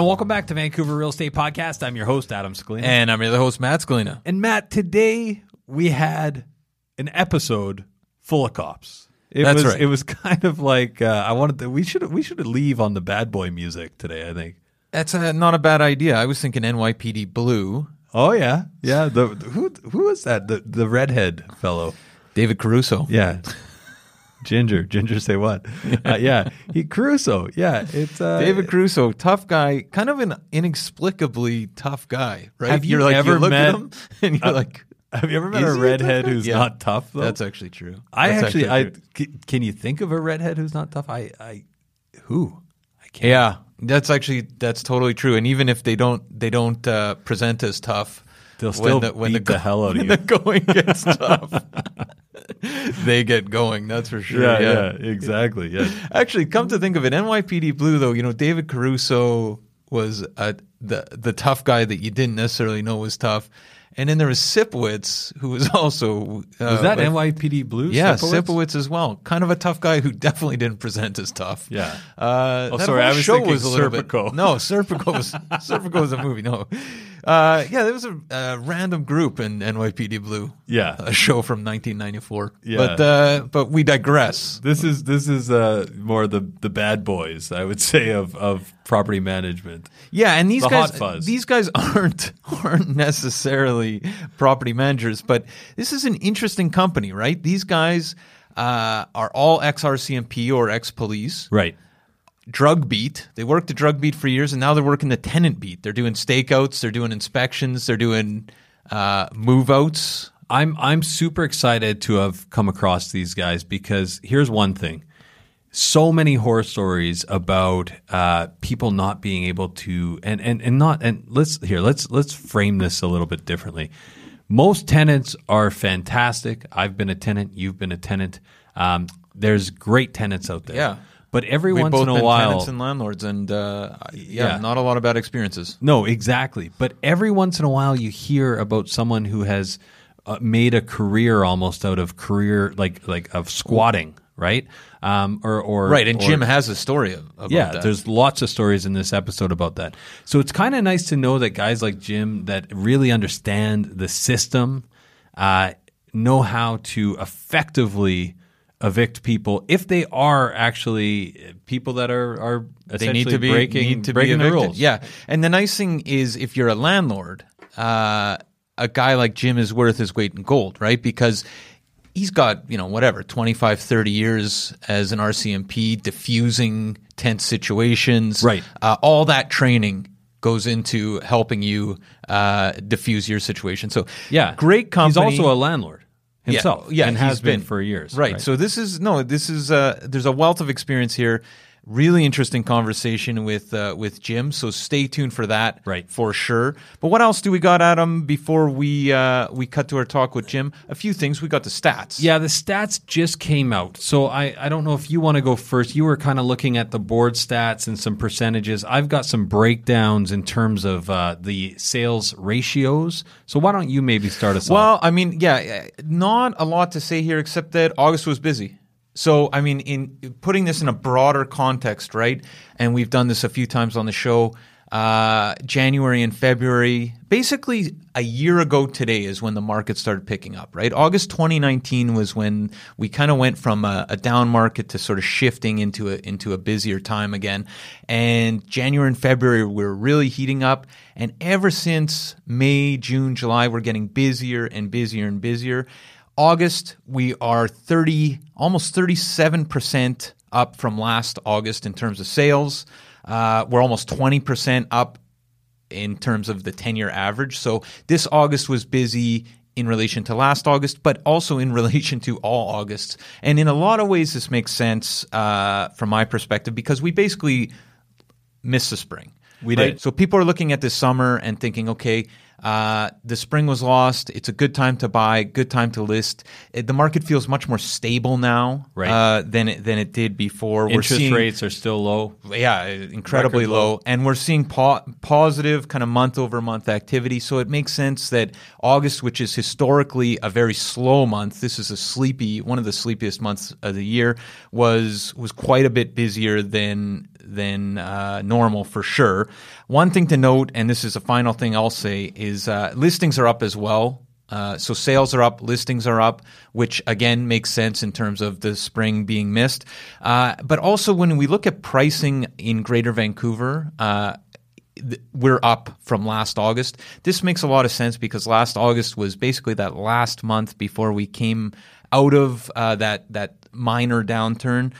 And welcome back to Vancouver Real Estate Podcast. I'm your host, Adam Scalina. And I'm your host, Matt Scalina. And Matt, today we had an episode full of cops. It That's was, right. It was kind of like uh, I wanted to. We should we should leave on the bad boy music today. I think. That's uh not a bad idea. I was thinking NYPD Blue. Oh yeah, yeah. The who who was that? The the redhead fellow. David Caruso. Yeah. Ginger, Ginger, say what? Uh, yeah, he Caruso. Yeah, it's uh, David Caruso, tough guy, kind of an inexplicably tough guy, right? Have you are like, ever look met- at him and you're Uh, like, Have you ever met a he a redhead who's Yeah. not tough? Though? that's actually true. I That's actually, I c- can you think of a redhead who's not tough? I, I, who? I can't. yeah, that's actually that's totally true. And even if they don't they don't uh, present as tough, They'll still when beat the hell out of when you. the going gets tough, they get going. That's for sure. Yeah, yeah, exactly. Yeah, Actually, come to think of it, NYPD Blue though, you know, David Caruso was uh, the the tough guy that you didn't necessarily know was tough, and then there was Sipowicz, who was also uh, was that NYPD Blue? Yeah, Sipowicz? Sipowicz as well. Kind of a tough guy who definitely didn't present as tough. Yeah. Uh, Oh, sorry, I was show thinking was a little Serpico. bit. No, Serpico was Serpico was a movie. No, uh, yeah, there was a, a random group in NYPD Blue. Yeah. a show from 1994. Yeah. but uh, but we digress. This is this is uh, more the the bad boys, I would say, of of property management. Yeah, and these The guys these guys aren't aren't necessarily property managers, but this is an interesting company, right? These guys uh, are all ex RCMP or ex police. Right. Drug beat. They worked the drug beat for years, and now they're working the tenant beat. They're doing stakeouts, they're doing inspections, they're doing uh, move outs. I'm I'm super excited to have come across these guys because here's one thing. So many horror stories about uh, people not being able to and, and, and not and let's here let's let's frame this a little bit differently. Most tenants are fantastic. I've been a tenant. You've been a tenant. Um, there's great tenants out there. Yeah. But every We've once both in a been while, tenants and landlords, and uh, yeah, Yeah. not a lot of bad experiences. No, exactly. But every once in a while, you hear about someone who has uh, made a career almost out of career like like of squatting, right? Um, or or Right, and or- Jim has a story of, about yeah, that. there's lots of stories in this episode about that. So it's kind of nice to know that guys like Jim that really understand the system, uh, know how to effectively evict people if they are actually people that are are they need to be breaking, need to breaking be the rules. Yeah, and the nice thing is, if you're a landlord, uh, a guy like Jim is worth his weight in gold, right? Because he's got you know whatever 25 30 years as an rcmp diffusing tense situations. Right. uh, all that training goes into helping you uh, diffuse your situation. So yeah, great company He's also a landlord himself. yeah, and has been, for years. Right. So this is no, this is uh, there's a wealth of experience here. Really interesting conversation with uh, with Jim. So stay tuned for that. Right. For sure. But what else do we got, Adam? Before we uh, we cut to our talk with Jim, a few things. We got the stats. Yeah, the stats just came out. So I, I don't know if you want to go first. You were kind of looking at the board stats and some percentages. I've got some breakdowns in terms of uh, the sales ratios. So why don't you maybe start us off? Well, I mean, yeah, uh, not a lot to say here except that August was busy. So, I mean, in putting this in a broader context, right? And we've done this a few times on the show. Uh, January and February, basically a year ago today is when the market started picking up, right? August 2019 was when we kind of went from a, a down market to sort of shifting into a into a busier time again. And January and February were really heating up, and ever since May, June, July, we're getting busier and busier and busier. August, we are 30, almost 37% up from last August in terms of sales. Uh, we're almost 20% up in terms of the 10 year average. So this August was busy in relation to last August, but also in relation to all Augusts. And in a lot of ways, this makes sense uh, from my perspective because we basically missed the spring. We right? did. So people are looking at this summer and thinking, okay, uh, the spring was lost. It's a good time to buy, good time to list. It, the market feels much more stable now Right. uh, than it, than it did before. Interest seeing, rates are still low. yeah, incredibly low. low. And we're seeing po- positive kind of month over month activity. So it makes sense that August, which is historically a very slow month, this is a sleepy, one of the sleepiest months of the year, was was quite a bit busier than than uh, normal for sure. One thing to note, and this is the final thing I'll say, is uh, listings are up as well. Uh, so sales are up, listings are up, which again makes sense in terms of the spring being missed. Uh, but also when we look at pricing in Greater Vancouver, uh, we're up from last August. This makes a lot of sense because last August was basically that last month before we came out of uh, that that minor downturn.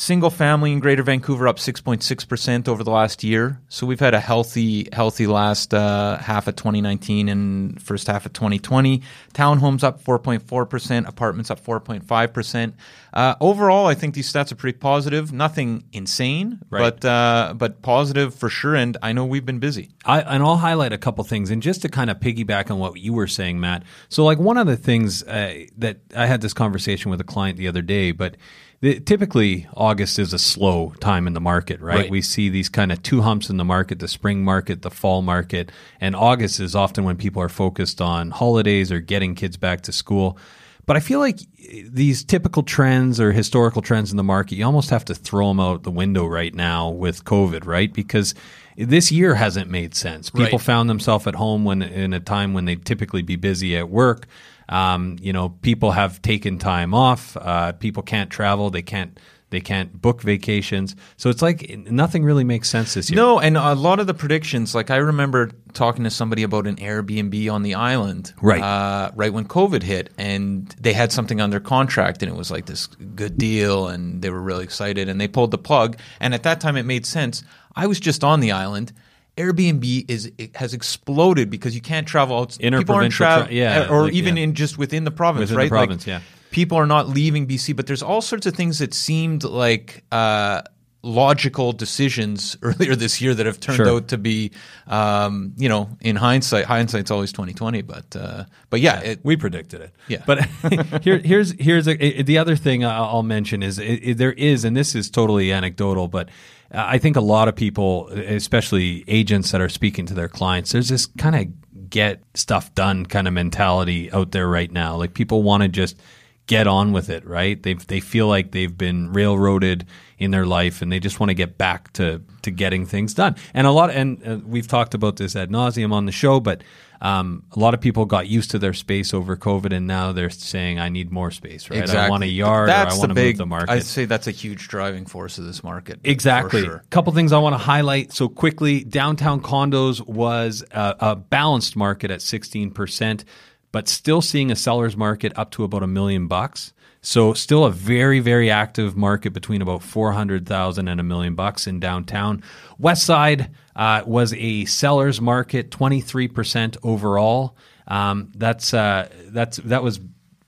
Single family in Greater Vancouver up 6.6% over the last year. So we've had a healthy, healthy last uh, half of 2019 and first half of 2020. Townhomes up 4.4%, apartments up 4.5%. Uh, overall, I think these stats are pretty positive. Nothing insane, Right. but uh, but positive for sure. And I know we've been busy. I, and I'll highlight a couple things, and just to kind of piggyback on what you were saying, Matt. So, like one of the things uh, that I had this conversation with a client the other day, but the, typically August is a slow time in the market, right? Right. We see these kind of two humps in the market: the spring market, the fall market, and August is often when people are focused on holidays or getting kids back to school. But I feel like eh, these typical trends or historical trends in the market, you almost have to throw them out the window right now with COVID, right? Because this year hasn't made sense. People Right. found themselves at home when in a time when they'd typically be busy at work. Um, you know, people have taken time off. Uh, people can't travel. They can't. They can't book vacations. So it's like nothing really makes sense this year. No, and a lot of the predictions, like I remember talking to somebody about an Airbnb on the island, Right. uh, right when COVID hit, and they had something their contract, and it was like this good deal, and they were really excited, and they pulled the plug. And at that time, it made sense. I was just on the island. Airbnb is it has exploded because you can't travel out. People aren't Interprovincial travel, tra- yeah, or like, even yeah. in just within the province, Within the province, like, yeah. people are not leaving BC, but there's all sorts of things that seemed like uh, logical decisions earlier this year that have turned Sure. out to be, um, you know, in hindsight, hindsight's always twenty twenty. But uh, but yeah, it, we predicted it. Yeah. But here, here's here's a, the other thing I'll I'll mention is it, it- there is, and this is totally anecdotal, but I think a lot of people, especially agents that are speaking to their clients, there's this kind of get stuff done kind of mentality out there right now. Like people want to just get on with it, right? They they feel like they've been railroaded in their life, and they just want to get back to to getting things done. And a lot, and uh, we've talked about this ad nauseum on the show, but um, a lot of people got used to their space over COVID, and now they're saying, "I need more space." Right? I want a yard, that's or I want the to big, move the market. I'd say that's a huge driving force of this market. Exactly. A sure. Couple things I want to highlight. So quickly, downtown condos was a, a balanced market at 16%, but still seeing a seller's market up to about a million bucks. So still a very, very active market between about 400,000 and a million bucks in downtown. West Side uh, was a seller's market, 23% overall. Um, that's, uh, that's, that was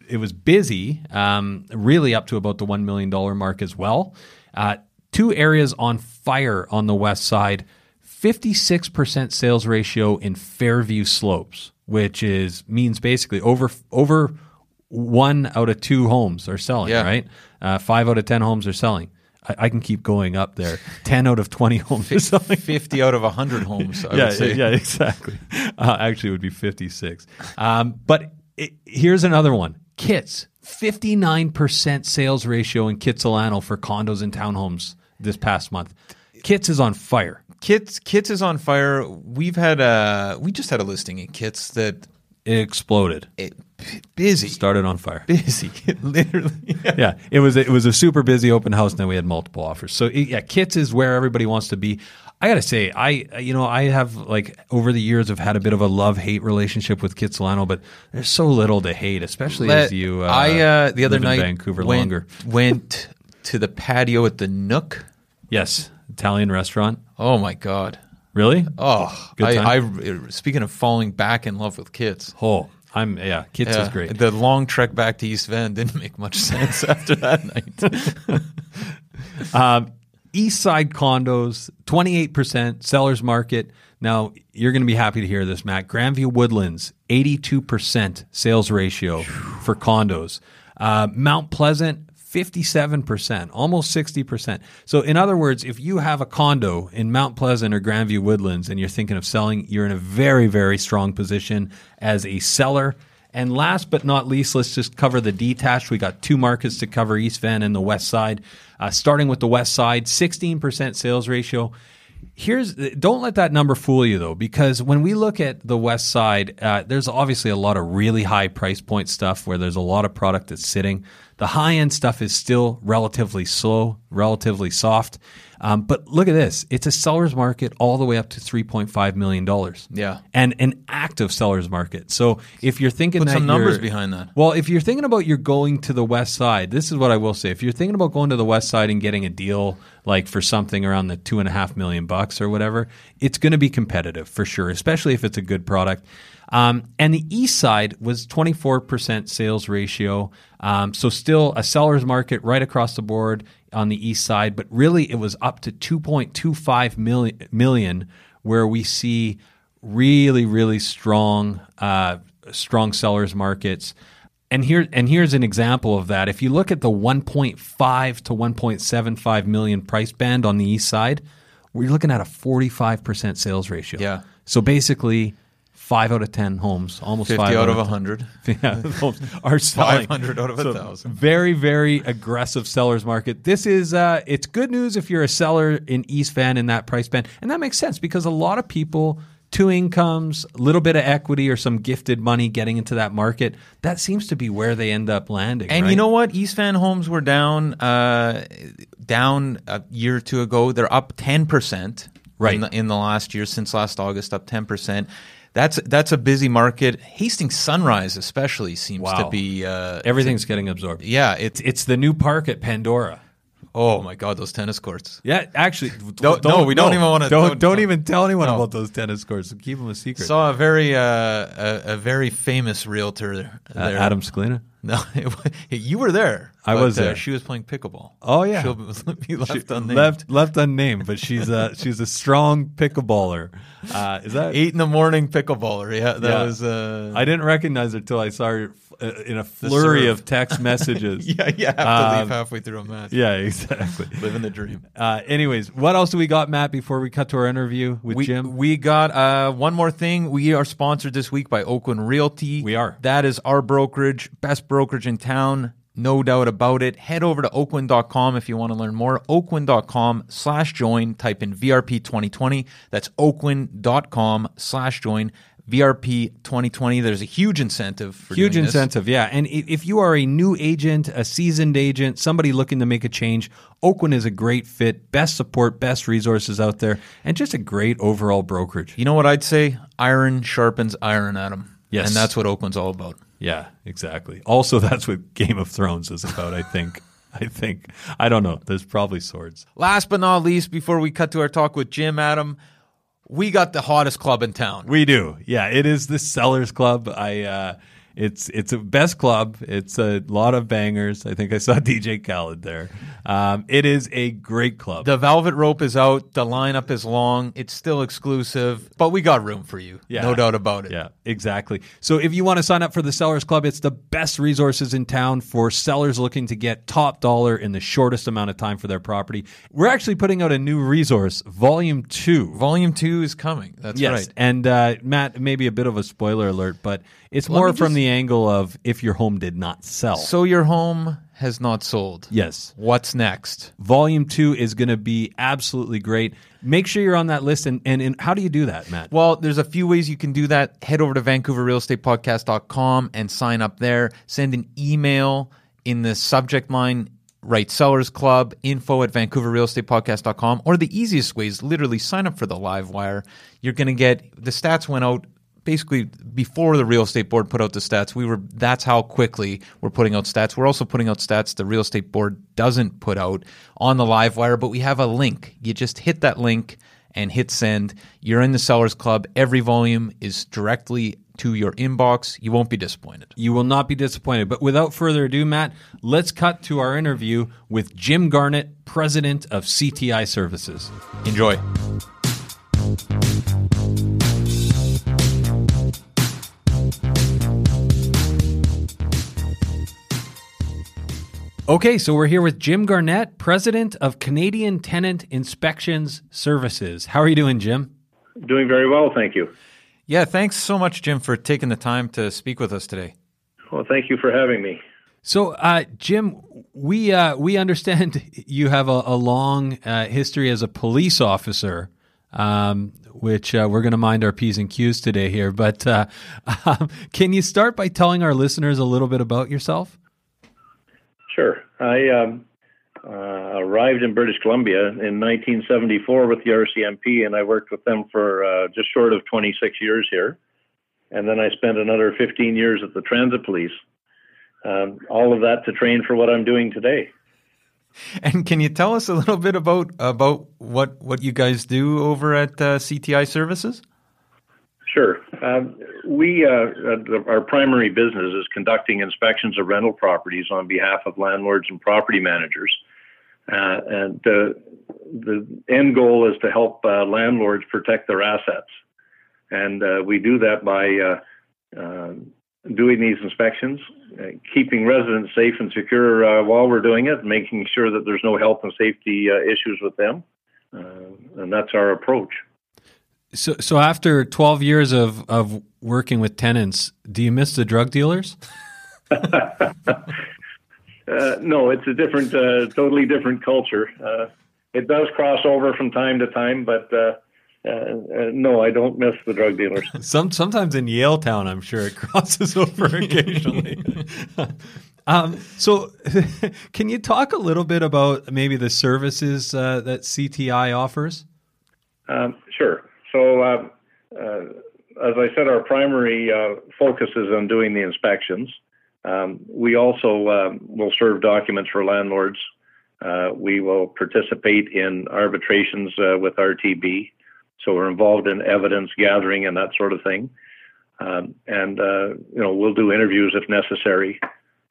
it was busy, um, really up to about the $1 million mark as well. Uh, two areas on fire on the west side 56% sales ratio in Fairview Slopes, which is means basically over over one out of two homes are selling, Yeah. right? Uh, five out of 10 homes are selling. I, I can keep going up there. 10 out of 20 homes are selling. 50 out of 100 homes, I yeah, would say. yeah, exactly. Uh, actually, it would be 56. Um, but it, here's another one Kits, 59% sales ratio in Kitsilano for condos and townhomes this past month. Kits is on fire. Kits Kits is on fire. We've had a we just had a listing in Kits that It exploded. it, busy, Started on fire. busy, literally. Yeah. it was it was a super busy open house, and then we had multiple offers. So it- yeah, Kits is where everybody wants to be. I gotta say, I you know I have like over the years have had a bit of a love hate relationship with Kitsilano, but there's so little to hate, especially as you. Uh, I uh, the other night Vancouver went, longer. went to the patio at the Nook. Yes, Italian restaurant. Oh my god. Really? Oh, Good I? I speaking of falling back in love with Kits. Oh, I'm yeah. Kits Yeah, is great. The long trek back to East Van didn't make much sense after that night. Um, East Side condos, 28% sellers market. Now, you're going to be happy to hear this, Matt. Grandview Woodlands, 82% sales ratio for condos. Uh, Mount Pleasant, 57%, almost 60%. So, in other words, if you have a condo in Mount Pleasant or Grandview Woodlands and you're thinking of selling, you're in a very, very strong position as a seller. And last but not least, let's just cover the detached. We got two markets to cover East Van and the West Side. Uh, starting with the West Side, 16% sales ratio. Here's don't let that number fool you though, because when we look at the West Side, uh, there's obviously a lot of really high price point stuff where there's a lot of product that's sitting. The high end stuff is still relatively slow, relatively soft. Um, but look at this. It's a seller's market all the way up to $3.5 million. Yeah. And an active seller's market. So if you're thinking Put that some numbers behind that. Well, if you're thinking about you're going to the west side, this is what I will say. If you're thinking about going to the west side and getting a deal like for something around the two and a half million bucks or whatever, it's going to be competitive for sure, especially if it's a good product. Um, and the east side was 24% sales ratio. Um, so still a seller's market right across the board on the east side, but really it was up to 2.25 million, million where we see really, really strong, uh, strong sellers markets. And here, and here's an example of that. If you look at the 1.5 to 1.75 million price band on the east side, we're looking at a 45% sales ratio. Yeah. So basically, five out of 10 homes, almost 50 five out of 10 100. yeah, homes are selling. 500 out of a So 1,000. Very, very aggressive sellers market. This is uh, it's good news if you're a seller in East Van in that price band, and that makes sense because a lot of people. Two incomes, a little bit of equity, or some gifted money getting into that market. That seems to be where they end up landing. And right? you know what? East Van homes were down uh, down a year or two ago. They're up ten percent Right. in the, in the last year since last August, up ten percent. That's that's a busy market. Hastings Sunrise especially seems Wow. to be uh, everything's getting absorbed. yeah. It's It's the new park at Pandora. oh my god, those tennis courts. Yeah, actually, No, no, we don't even wanna- Don't, don't- don't even tell anyone No. about those tennis courts. Keep them a secret. Saw a very uh, a, a very famous realtor there. Uh, Adam Scalina. No, it, you were there. I but, was uh, there. she was playing pickleball. Oh, yeah. she'll be left She- unnamed. left left unnamed, but she's a she's a strong pickleballer. Uh, is that? eight in the morning pickleballer. Yeah, that Yeah. was. Uh, I didn't recognize her till I saw her uh, in a flurry of text messages. yeah, you have to Um, leave halfway through a match. yeah, exactly. living the dream. Uh, anyways, what else do we got, Matt? Before we cut to our interview with We, Jim, we got uh, one more thing. We are sponsored this week by Oakwyn Realty. We are. That is our brokerage, best brokerage in town. no doubt about it. Head over to oakwyn.com if you want to learn more. oakwyn.com slash join. Type in VRP 2020. That's oakwyn.com slash join. VRP 2020. There's a huge incentive for huge incentive, yeah. And if you are a new agent, a seasoned agent, somebody looking to make a change, Oakwyn is a great fit. Best support, best resources out there, and just a great overall brokerage. You know what I'd say? Iron sharpens iron, Adam. Yes. And that's what Oakwyn's all about. Yeah, exactly. Also, that's what Game of Thrones is about. I think. I think. I don't know. There's probably swords. Last but not least, before we cut to our talk with Jim, Adam, we got the hottest club in town. We do. Yeah, it is the Sellers Club. I uh it's it's a best club. It's a lot of bangers. I think I saw DJ Khaled there. Um, it is a great club. The velvet rope is out. The lineup is long. It's still exclusive, but we got room for you. Yeah. No doubt about it. Yeah, exactly. So if you want to sign up for the Sellers Club, it's the best resources in town for sellers looking to get top dollar in the shortest amount of time for their property. We're actually putting out a new resource, Volume 2. Volume two is coming. That's Yes, right. and uh, Matt, maybe a bit of a spoiler alert, but it's Let more me from just- the angle of if your home did not sell. So your home has not sold. yes, What's next? Volume Two is going to be absolutely great. Make sure you're on that list. And, and and how do you do that, Matt? Well, there's a few ways you can do that. Head over to vancouverrealestatepodcast.com and sign up there. Send an email in the subject line. Write Sellers Club, info at vancouverrealestatepodcast.com. Or the easiest way is literally sign up for the live wire. You're going to get the stats went out basically before the real estate board put out the stats. We were that's how quickly we're putting out stats. We're also putting out stats the real estate board doesn't put out on the live wire, but we have a link. You just hit that link and hit send. You're in the Sellers Club. Every volume is directly to your inbox. You won't be disappointed. You will not be disappointed. But without further ado, Matt, let's cut to our interview with Jim Garnett, president of CTI Services. Enjoy. Okay, so we're here with Jim Garnett, president of Canadian Tenant Inspections Services. How are you doing, Jim? Doing very well, thank you. Yeah, thanks so much, Jim, for taking the time to speak with us today. Well, thank you for having me. So, uh, Jim, we uh, we understand you have a, a long uh, history as a police officer, um, which uh, we're going to mind our p's and q's today here. But uh, um, can you start by telling our listeners a little bit about yourself? Sure. I um, uh, arrived in British Columbia in 1974 with the RCMP, and I worked with them for uh, just short of 26 years here. And then I spent another 15 years at the Transit Police. Um, all of that to train for what I'm doing today. And can you tell us a little bit about about what what you guys do over at uh, CTI Services? Sure. Um, we, uh, uh, our primary business is conducting inspections of rental properties on behalf of landlords and property managers. Uh, and the end goal is to help landlords protect their assets. And we do that by uh, doing these inspections, keeping residents safe and secure while we're doing it, making sure that there's no health and safety issues with them. And that's our approach. So, so after 12 years of, of working with tenants, do you miss the drug dealers? Uh, no, it's a different, uh, totally different culture. Uh, it does cross over from time to time, but uh, uh, uh, no, I don't miss the drug dealers. Some sometimes in Yaletown, I'm sure it crosses over occasionally. um, so, can you talk a little bit about maybe the services uh, that CTI offers? Um, sure. So, uh, uh, as I said, our primary uh, focus is on doing the inspections. Um, we also um, will serve documents for landlords. Uh, we will participate in arbitrations uh, with RTB. So we're involved in evidence gathering and that sort of thing. Um, and, uh, you know, we'll do interviews if necessary.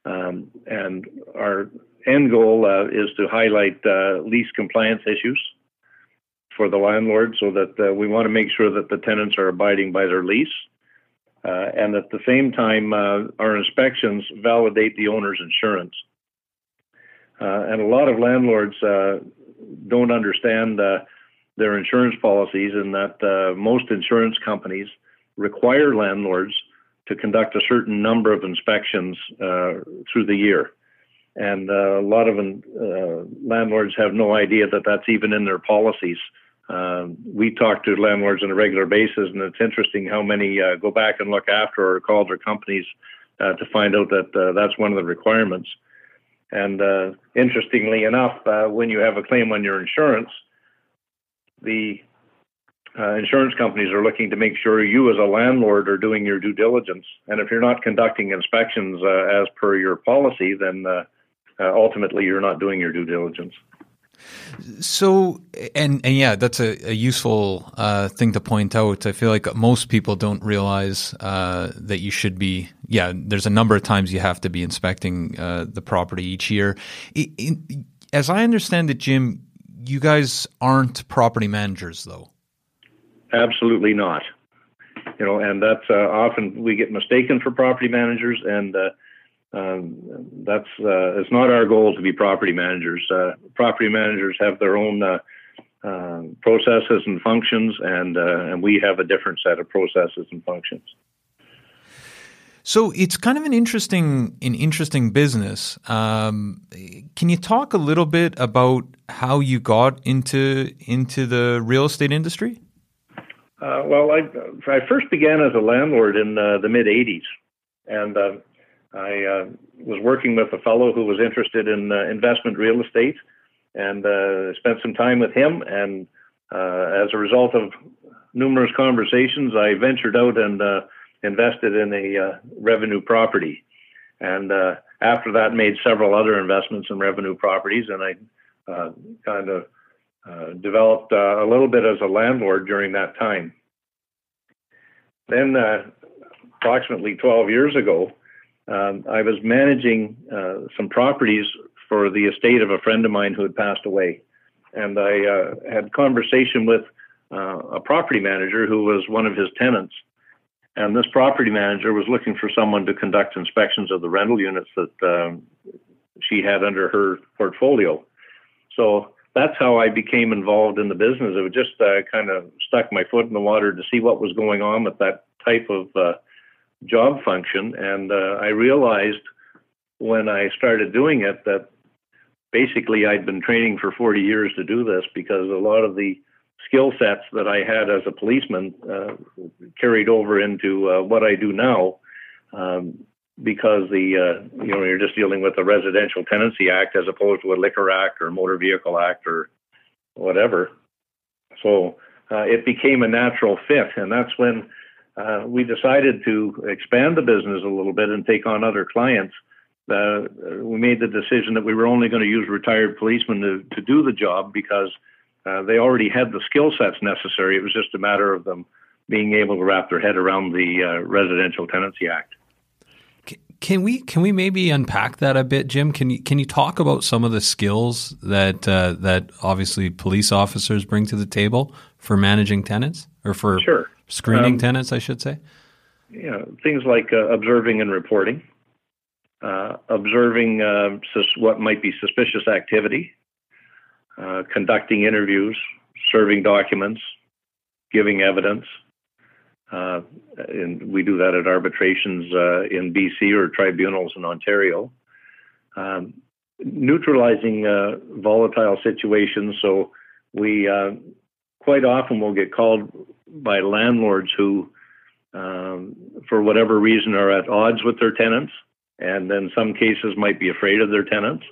Um, and our end goal is to highlight lease compliance issues for the landlord so that uh, we want to make sure that the tenants are abiding by their lease. Uh, and at the same time, uh, our inspections validate the owner's insurance. And a lot of landlords don't understand their insurance policies, and that uh, most insurance companies require landlords to conduct a certain number of inspections uh, through the year. and uh, a lot of uh, landlords have no idea that that's even in their policies. Um, we talk to landlords on a regular basis, and it's interesting how many uh, go back and look after or call their companies uh, to find out that uh, that's one of the requirements. And uh, interestingly enough, when you have a claim on your insurance, the uh, insurance companies are looking to make sure you as a landlord are doing your due diligence. And if you're not conducting inspections uh, as per your policy, then uh, uh ultimately you're not doing your due diligence. So, and, and yeah, that's a, a useful uh, thing to point out. I feel like most people don't realize uh, that you should be, yeah, there's a number of times you have to be inspecting the property each year. as I understand it, Jim, you guys aren't property managers though. Absolutely not. You know, and that's uh, often we get mistaken for property managers, and uh, um, that's uh, it's not our goal to be property managers. Uh, property managers have their own uh, um, processes and functions, and uh, and we have a different set of processes and functions. So it's kind of an interesting, an interesting business. Um, can you talk a little bit about how you got into into the real estate industry? Uh, well, I, I first began as a landlord in uh, the mid 80s, and uh, I uh, was working with a fellow who was interested in uh, investment real estate, and uh, spent some time with him. And as a result of numerous conversations, I ventured out and invested in a revenue property, and after that, made several other investments in revenue properties, and I kind of uh, developed uh, a little bit as a landlord during that time. Then, uh, approximately 12 years ago, um, I was managing uh, some properties for the estate of a friend of mine who had passed away. And I uh, had conversation with a property manager who was one of his tenants. And this property manager was looking for someone to conduct inspections of the rental units that um, she had under her portfolio. So that's how I became involved in the business. It just uh, kind of stuck my foot in the water to see what was going on with that type of uh, job function, and uh, I realized when I started doing it that basically I'd been training for 40 years to do this because a lot of the skill sets that I had as a policeman uh, carried over into uh, what I do now. Um, because the uh, you know you're just dealing with a residential tenancy act as opposed to a liquor act or motor vehicle act or whatever. So uh, it became a natural fit, and that's when uh, we decided to expand the business a little bit and take on other clients. Uh, we made the decision that we were only going to use retired policemen to, to do the job because uh, they already had the skill sets necessary. It was just a matter of them being able to wrap their head around the uh, Residential Tenancy Act. Can we can we maybe unpack that a bit, Jim? Can you can you talk about some of the skills that uh, that obviously police officers bring to the table for managing tenants or for sure. Screening um, tenants, I should say? Yeah, things like uh, observing and reporting, uh, observing uh, sus- what might be suspicious activity, uh, conducting interviews, serving documents, giving evidence, uh, and we do that at arbitrations uh, in BC or tribunals in Ontario. Um, neutralizing uh, volatile situations. So we uh, quite often will get called by landlords who, um, for whatever reason, are at odds with their tenants, and in some cases might be afraid of their tenants.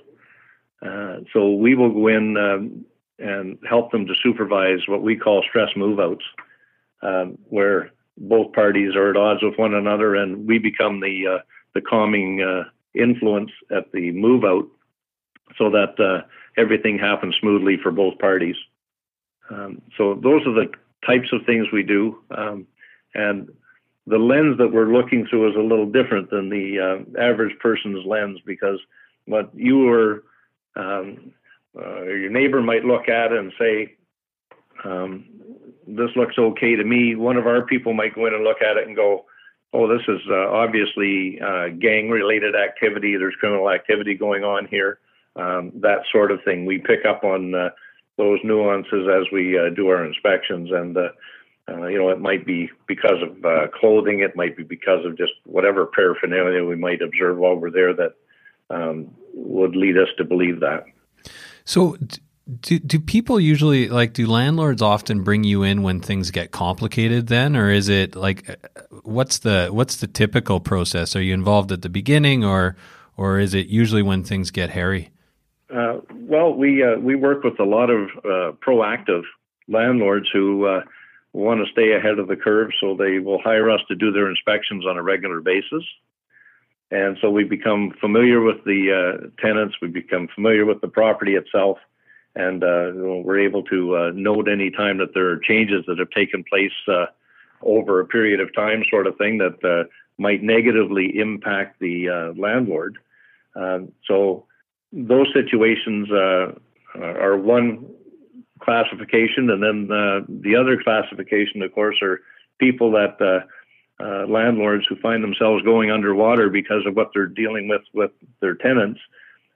Uh, so we will go in um, and help them to supervise what we call stress move outs, um, where both parties are at odds with one another, and we become the uh, the calming uh, influence at the move out, so that uh, everything happens smoothly for both parties. Um, so those are the types of things we do, um, and the lens that we're looking through is a little different than the uh, average person's lens because what you or um, uh, your neighbor might look at and say, um, this looks okay to me. One of our people might go in and look at it and go, oh, this is uh, obviously uh, gang related activity. There's criminal activity going on here. Um, that sort of thing. We pick up on uh, those nuances as we uh, do our inspections. And, uh, uh, you know, it might be because of clothing, it might be because of just whatever paraphernalia we might observe while we're there that um, would lead us to believe that. So, do do people usually like? Do landlords often bring you in when things get complicated? Then, or is it like, uh, what's the what's the typical process? Are you involved at the beginning, or or is it usually when things get hairy? Uh, well, we uh, we work with a lot of uh, proactive landlords who uh, want to stay ahead of the curve, so they will hire us to do their inspections on a regular basis. And so we become familiar with the uh, tenants, we become familiar with the property itself, and uh, we're able to note any time that there are changes that have taken place over a period of time, sort of thing that might negatively impact the landlord. So those situations are one classification, and then the other classification, of course, are people that uh, landlords who find themselves going underwater because of what they're dealing with with their tenants.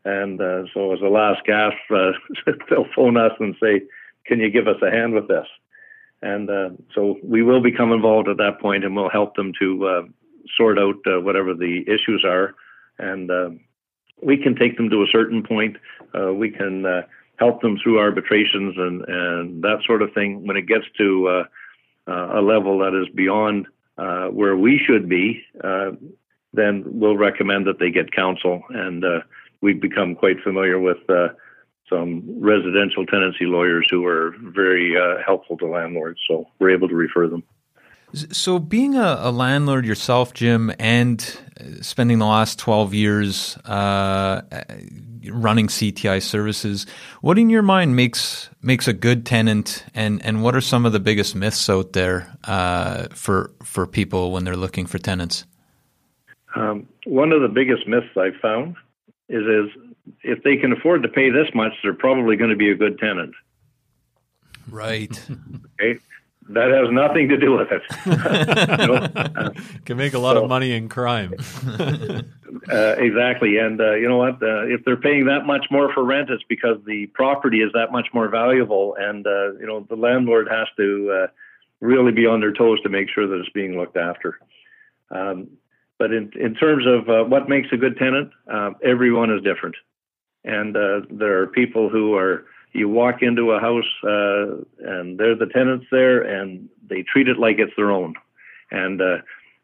And uh, so, as a last gasp, uh, they'll phone us and say, "Can you give us a hand with this?" And uh, so we will become involved at that point, and we'll help them to uh, sort out uh, whatever the issues are. And we can take them to a certain point. we can help them through arbitrations and and that sort of thing. When it gets to a level that is beyond uh, where we should be, uh, then we'll recommend that they get counsel. And uh, we've become quite familiar with uh, some residential tenancy lawyers who are very uh, helpful to landlords. So we're able to refer them. So, being a, a, landlord yourself, Jim, and spending the last 12 years uh, running CTI services, what in your mind makes makes a good tenant, and, and what are some of the biggest myths out there uh, for for people when they're looking for tenants? Um, one of the biggest myths I've found is is if they can afford to pay this much, they're probably going to be a good tenant. Right. okay that has nothing to do with it. uh, Can make a lot so, of money in crime. uh, exactly, and uh, you know what? Uh, if they're paying that much more for rent, it's because the property is that much more valuable, and uh, you know the landlord has to uh, really be on their toes to make sure that it's being looked after. Um, but in in terms of what makes a good tenant, everyone is different, and there are people who are you walk into a house uh, and they're the tenants there and they treat it like it's their own. And uh,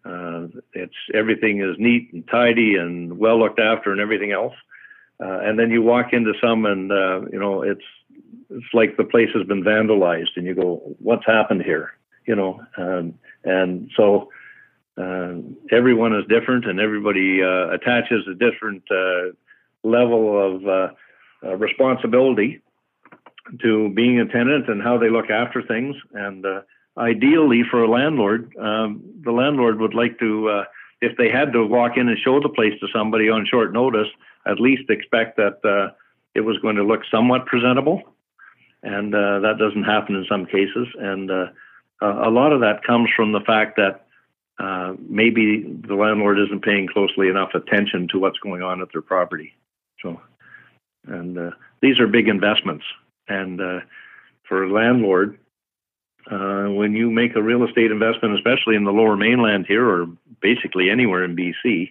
uh, it's everything is neat and tidy and well looked after and everything else. Uh, and then you walk into some and uh, you know it's it's like the place has been vandalized and you go what's happened here? You know um, and so uh, everyone is different and everybody uh, attaches a different uh, level of uh, uh, responsibility to being a tenant and how they look after things. And uh, ideally, for a landlord, um, the landlord would like to, uh, if they had to walk in and show the place to somebody on short notice, at least expect that uh, it was going to look somewhat presentable. And uh, that doesn't happen in some cases. And uh, a lot of that comes from the fact that uh, maybe the landlord isn't paying closely enough attention to what's going on at their property. So, and these are big investments and uh, for a landlord, uh, when you make a real estate investment, especially in the lower mainland here or basically anywhere in BC,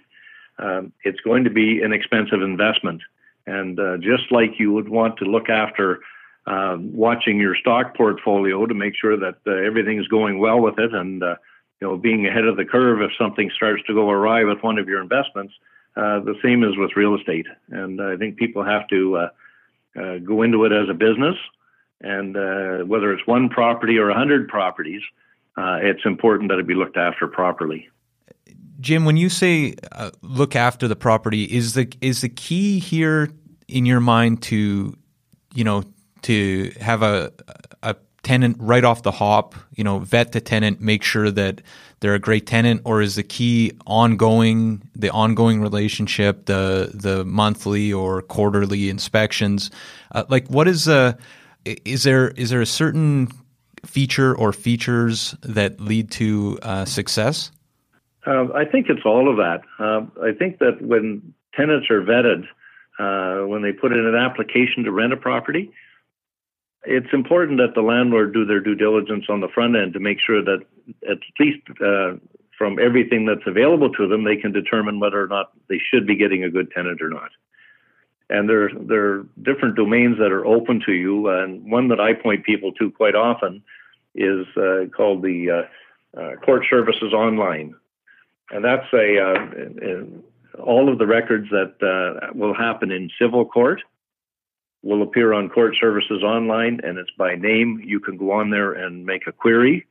um, it's going to be an expensive investment. And uh, just like you would want to look after um, watching your stock portfolio to make sure that uh, everything is going well with it and uh, you know being ahead of the curve if something starts to go awry with one of your investments, uh, the same is with real estate. And I think people have to uh, go into it as a business, and uh, whether it's one property or a hundred properties, uh, it's important that it be looked after properly. Jim, when you say uh, look after the property, is the is the key here in your mind to, you know, to have a a tenant right off the hop, you know, vet the tenant, make sure that they're a great tenant, or is the key ongoing, the ongoing relationship, the the monthly or quarterly inspections? Uh, like, what is a is there is there a certain feature or features that lead to uh, success? Uh, I think it's all of that. Uh, I think that when tenants are vetted, uh, when they put in an application to rent a property, it's important that the landlord do their due diligence on the front end to make sure that at least uh, from everything that's available to them, they can determine whether or not they should be getting a good tenant or not. And there, there are different domains that are open to you. And one that I point people to quite often is uh, called the uh, uh, Court Services Online. And that's a, uh, all of the records that uh, will happen in civil court will appear on Court Services Online, and it's by name. You can go on there and make a query,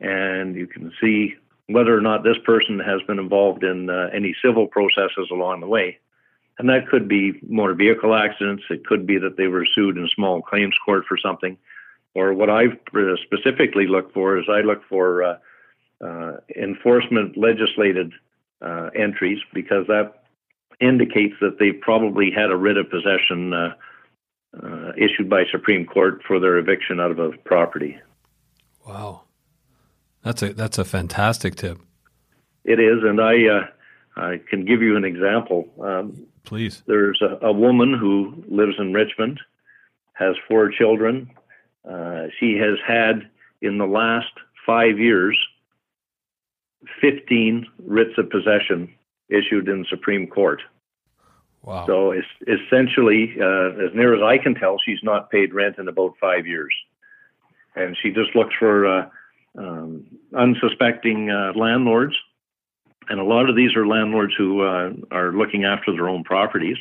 and you can see whether or not this person has been involved in uh, any civil processes along the way. And that could be motor vehicle accidents. It could be that they were sued in small claims court for something. Or what I specifically look for is I look for uh, uh, enforcement legislated uh, entries because that indicates that they probably had a writ of possession uh, issued by Supreme Court for their eviction out of a property. Wow. That's a that's a fantastic tip. It is, and I uh, I can give you an example. Um, Please. There's a, a, woman who lives in Richmond, has four children. Uh, she has had in the last five years 15 writs of possession issued in Supreme Court. Wow. So it's essentially, uh, as near as I can tell, she's not paid rent in about five years. And she just looks for uh, um, unsuspecting uh, landlords, and a lot of these are landlords who uh, are looking after their own properties.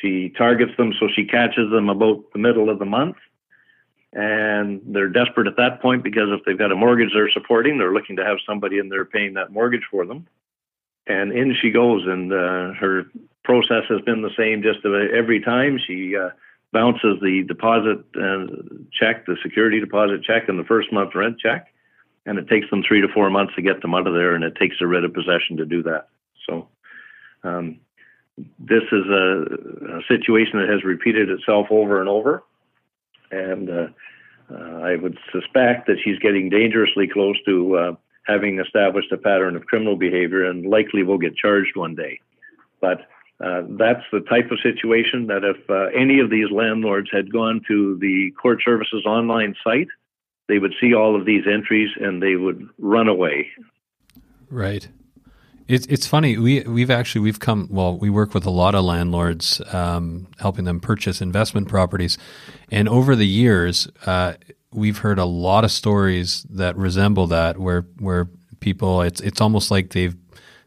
She targets them so she catches them about the middle of the month, and they're desperate at that point because if they've got a mortgage they're supporting, they're looking to have somebody in there paying that mortgage for them. And in she goes, and uh, her process has been the same just every time. She uh, bounces the deposit uh, check, the security deposit check, and the first month rent check, and it takes them three to four months to get them out of there, and it takes a writ of possession to do that. So, um, this is a, a, situation that has repeated itself over and over, and uh, uh, I would suspect that she's getting dangerously close to uh, having established a pattern of criminal behavior, and likely will get charged one day. But uh, that's the type of situation that if uh, any of these landlords had gone to the court services online site, they would see all of these entries and they would run away. Right. It's it's funny. We we've actually we've come well. We work with a lot of landlords, um, helping them purchase investment properties, and over the years, uh, we've heard a lot of stories that resemble that, where where people it's it's almost like they've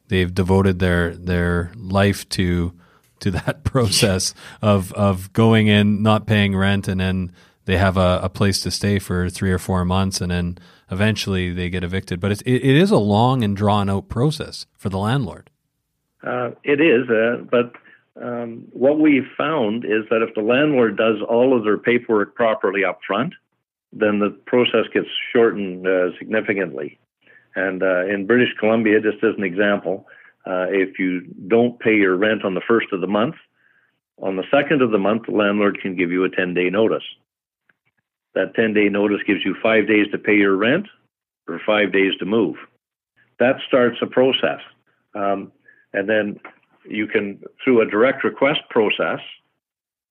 they've devoted their their life to to that process of of going in, not paying rent, and then they have a, a place to stay for three or four months, and then eventually they get evicted. But it's, it, it is a long and drawn out process for the landlord. Uh, it is, uh, but um, what we've found is that if the landlord does all of their paperwork properly up front, then the process gets shortened uh, significantly. And uh, in British Columbia, just as an example, uh, if you don't pay your rent on the first of the month, on the second of the month, the landlord can give you a 10 day notice. That 10 day notice gives you five days to pay your rent or five days to move. That starts a process. Um, and then you can, through a direct request process,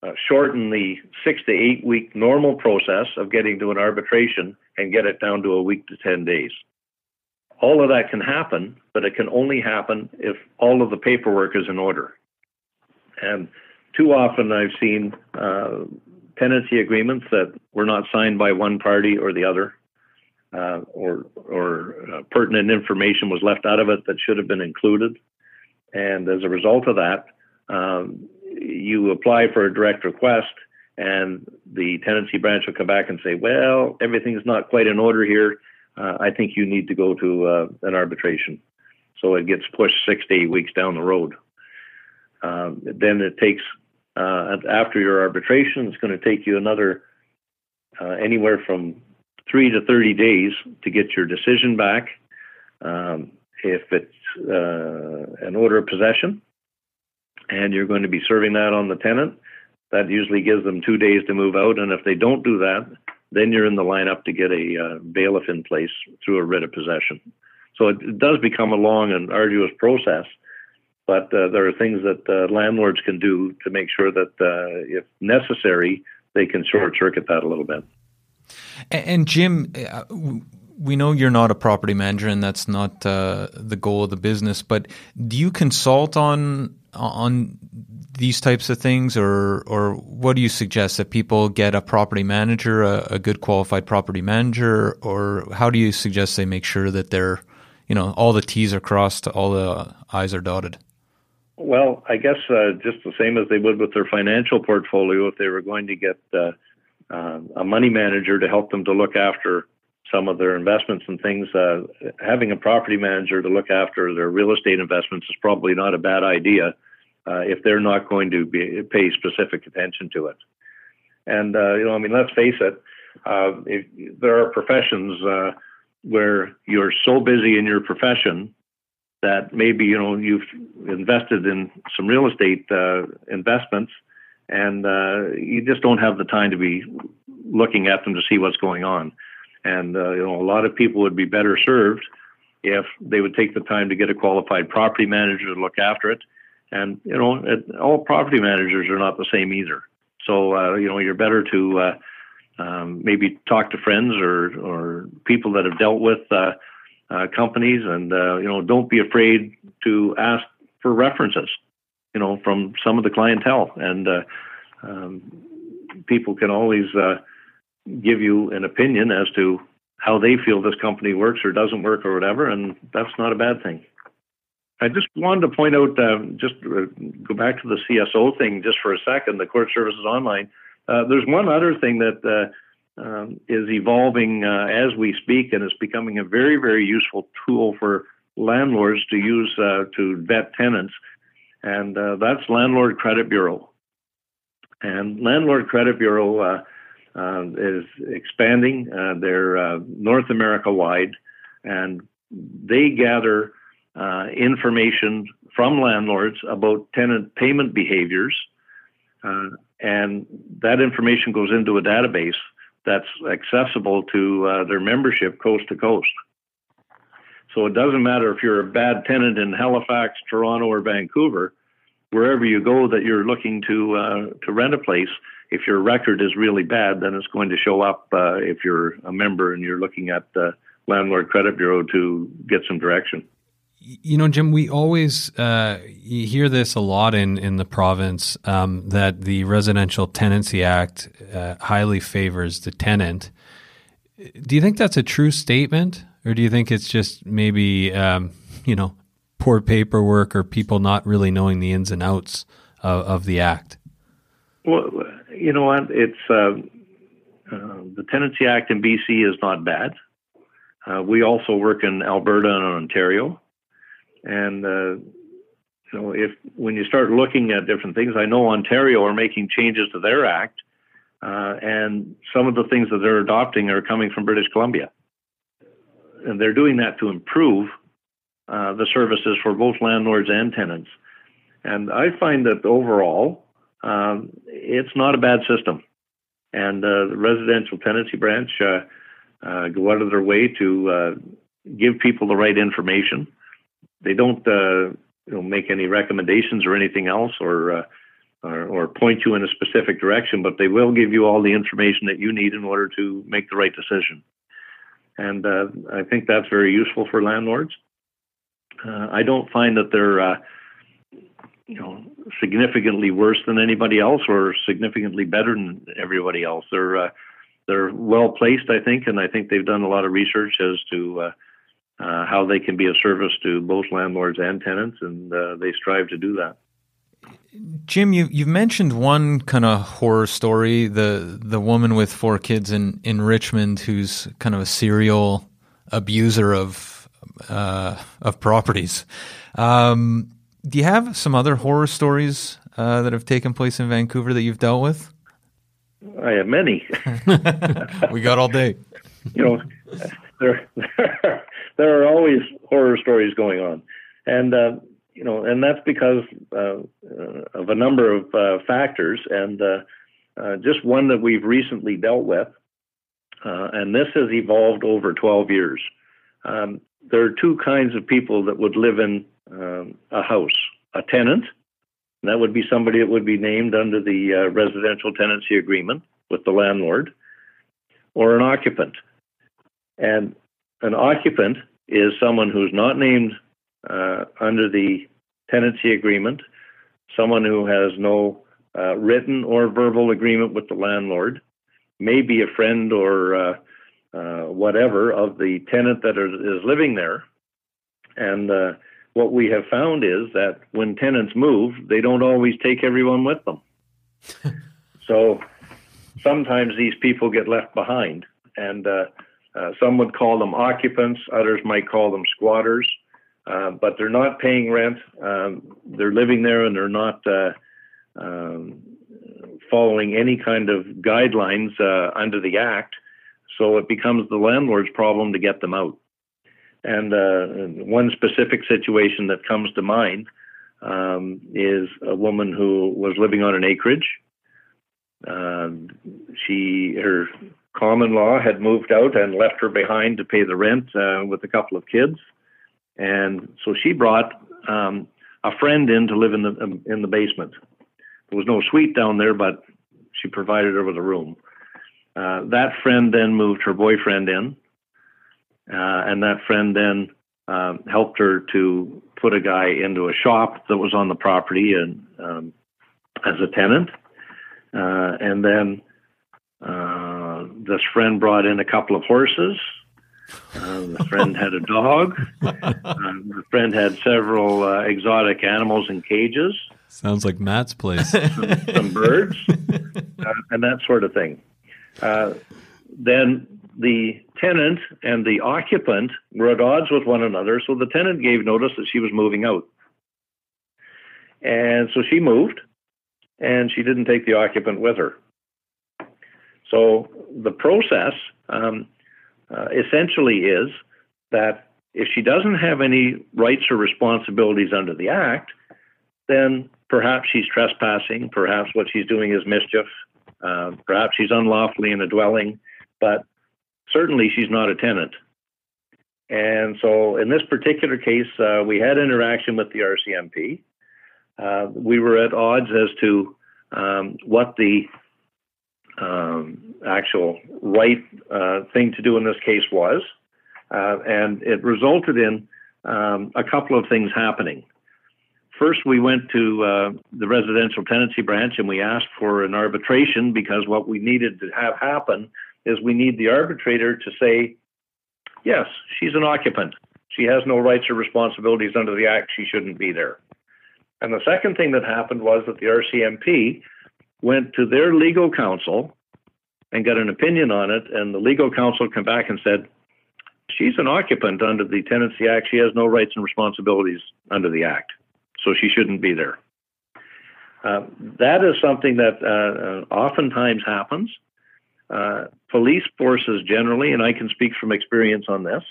uh, shorten the six to eight week normal process of getting to an arbitration and get it down to a week to 10 days all of that can happen, but it can only happen if all of the paperwork is in order. And too often I've seen uh, tenancy agreements that were not signed by one party or the other, uh, or, or uh, pertinent information was left out of it that should have been included. And as a result of that, um, you apply for a direct request, and the tenancy branch will come back and say, Well, everything's not quite in order here uh, I think you need to go to uh, an arbitration. So it gets pushed six to eight weeks down the road. Um, then it takes, uh, after your arbitration, it's going to take you another uh, anywhere from three to 30 days to get your decision back. Um, if it's uh, an order of possession and you're going to be serving that on the tenant, that usually gives them two days to move out. And if they don't do that, then you're in the lineup to get a uh, bailiff in place through a writ of possession. So it, it does become a long and arduous process, but uh, there are things that uh, landlords can do to make sure that, uh, if necessary, they can short circuit that a little bit. And, Jim, uh, we know you're not a property manager, and that's not uh, the goal of the business. But do you consult on on these types of things, or or what do you suggest that people get a property manager, a, a good qualified property manager, or how do you suggest they make sure that they're, you know, all the T's are crossed, all the I's are dotted? Well, I guess uh, just the same as they would with their financial portfolio, if they were going to get uh, uh, a money manager to help them to look after some of their investments and things, uh, having a property manager to look after their real estate investments is probably not a bad idea uh, if they're not going to be, pay specific attention to it. And uh, you know, I mean, let's face it. if there are professions where you're so busy in your profession that maybe you know you've invested in some real estate uh, investments and uh, you just don't have the time to be looking at them to see what's going on and uh, you know a lot of people would be better served if they would take the time to get a qualified property manager to look after it and you know it, all property managers are not the same either so uh, you know you're better to uh, um, maybe talk to friends or or people that have dealt with uh, uh, companies, and uh, you know, don't be afraid to ask for references. You know, from some of the clientele, and uh, um, people can always uh, give you an opinion as to how they feel this company works or doesn't work or whatever, and that's not a bad thing. I just wanted to point out, uh, just uh, go back to the CSO thing just for a second, the Court Services Online. Uh, there's one other thing that uh, um, is evolving uh, as we speak and is becoming a very, very useful tool for landlords to use uh, to vet tenants, and that's Landlord Credit Bureau. And Landlord Credit Bureau is expanding. They're North America wide, and they gather information from landlords about tenant payment behaviors, and that information goes into a database that's accessible to uh, their membership coast to coast. So it doesn't matter if you're a bad tenant in Halifax, Toronto, or Vancouver, wherever you go that you're looking to uh, to rent a place. If your record is really bad, then it's going to show up uh, if you're a member and you're looking at the Landlord Credit Bureau to get some direction. You know, Jim, we always uh, you hear this a lot in in the province um, that the Residential Tenancy Act uh, highly favors the tenant. Do you think that's a true statement, or do you think it's just maybe um, you know poor paperwork or people not really knowing the ins and outs of, of the act? Well, you know what? It's uh, uh the Tenancy Act in BC is not bad. Uh, we also work in Alberta and Ontario. And uh, you know, if when you start looking at different things, I know Ontario are making changes to their act, uh, and some of the things that they're adopting are coming from British Columbia, and they're doing that to improve uh, the services for both landlords and tenants. And I find that overall, um, it's not a bad system. And uh, the residential tenancy branch uh, uh, go out of their way to uh, give people the right information they don't uh, you know make any recommendations or anything else or, uh, or, or point you in a specific direction, but they will give you all the information that you need in order to make the right decision. And uh, I think that's very useful for landlords. Uh, I don't find that they're uh, you know significantly worse than anybody else or significantly better than everybody else. They're uh, they're well placed, I think, and I think they've done a lot of research as to uh, how they can be of service to both landlords and tenants, and uh, they strive to do that. Jim, you you've mentioned one kind of horror story the the woman with four kids in in Richmond who's kind of a serial abuser of uh, of properties. Um, do you have some other horror stories uh, that have taken place in Vancouver that you've dealt with? I have many. we got all day. You know, there, there are always horror stories going on, and uh, you know, and that's because uh, uh, of a number of uh, factors, and uh, uh, just one that we've recently dealt with, and this has evolved over 12 years. Um, there are two kinds of people that would live in um, a house: a tenant, that would be somebody that would be named under the residential tenancy agreement with the landlord, or an occupant. And an occupant is someone who's not named uh, under the tenancy agreement, someone who has no uh, written or verbal agreement with the landlord, may be a friend or uh, uh whatever of the tenant that is living there. And uh, what we have found is that when tenants move, they don't always take everyone with them. so sometimes these people get left behind. And uh, some would call them occupants, others might call them squatters, uh, but they're not paying rent. Um, they're living there and they're not uh, um, following any kind of guidelines uh, under the Act. So it becomes the landlord's problem to get them out. And uh, one specific situation that comes to mind um, is a woman who was living on an acreage. Uh, she her common law had moved out and left her behind to pay the rent uh, with a couple of kids, and so she brought um, a friend in to live in the um, in the basement. There was no suite down there, but she provided her with a room. Uh, that friend then moved her boyfriend in, uh, and that friend then um, helped her to put a guy into a shop that was on the property and um, as a tenant. Uh, and then uh, this friend brought in a couple of horses. Uh, the friend had a dog. Um, the friend had several uh, exotic animals in cages. Sounds like Matt's place. some, some birds and that sort of thing. then the tenant and the occupant were at odds with one another, so the tenant gave notice that she was moving out. And so she moved, and she didn't take the occupant with her. So the process um, uh, essentially is that if she doesn't have any rights or responsibilities under the Act, then perhaps she's trespassing, perhaps what she's doing is mischief, uh, perhaps she's unlawfully in a dwelling, but certainly she's not a tenant. And so in this particular case, uh, we had interaction with the RCMP. Uh, we were at odds as to um, what the um, actual right uh, thing to do in this case was. Uh, and it resulted in um, a couple of things happening. First, we went to uh, the residential tenancy branch and we asked for an arbitration because what we needed to have happen is we need the arbitrator to say, yes, she's an occupant. She has no rights or responsibilities under the Act. She shouldn't be there. And the second thing that happened was that the RCMP went to their legal counsel and got an opinion on it, and the legal counsel came back and said, she's an occupant under the Tenancy Act. She has no rights and responsibilities under the Act, so she shouldn't be there. Uh, that is something that uh, uh oftentimes happens. Uh, police forces generally, and I can speak from experience on this,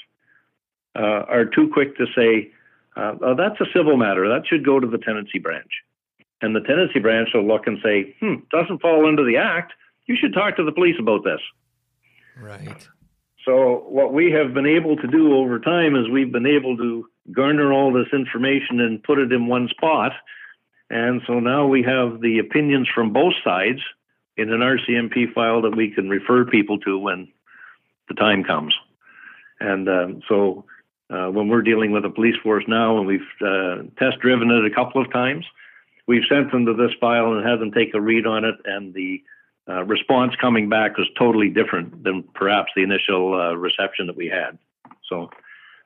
uh, are too quick to say, uh, oh, that's a civil matter. That should go to the tenancy branch. And the tenancy branch will look and say, hmm, doesn't fall under the act. You should talk to the police about this. Right. So, what we have been able to do over time is we've been able to garner all this information and put it in one spot. And so now we have the opinions from both sides in an RCMP file that we can refer people to when the time comes. And uh, so uh, when we're dealing with a police force now, and we've uh, test driven it a couple of times, we've sent them to this file and had them take a read on it, and the uh, response coming back was totally different than perhaps the initial uh, reception that we had. So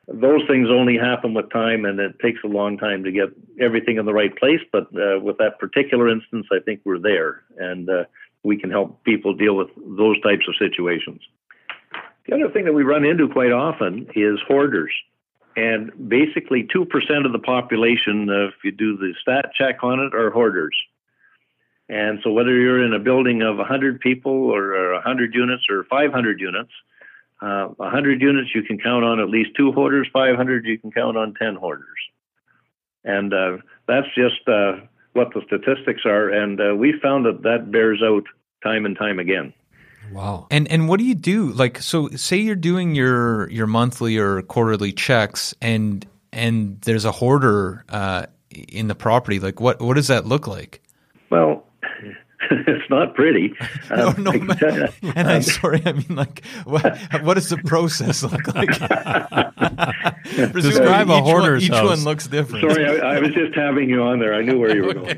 those things only happen with time, and it takes a long time to get everything in the right place. But uh, with that particular instance, I think we're there, and we can help people deal with those types of situations. The other thing that we run into quite often is hoarders. And basically, 2% of the population, uh, if you do the stat check on it, are hoarders. And so, whether you're in a building of 100 people or, or 100 units or 500 units, uh, 100 units you can count on at least two hoarders, 500 you can count on 10 hoarders. And uh, that's just uh, what the statistics are, and uh, we found that that bears out time and time again. Wow. And and what do you do? Like so say you're doing your your monthly or quarterly checks and and there's a hoarder uh, in the property. Like what what does that look like? Well, it's not pretty. Um, no, no, man. and I'm sorry. I mean, like, what, what does the process look like? Describe a hoarder's Each house. one looks different. Sorry, I, I, was just having you on there. I knew where you were going.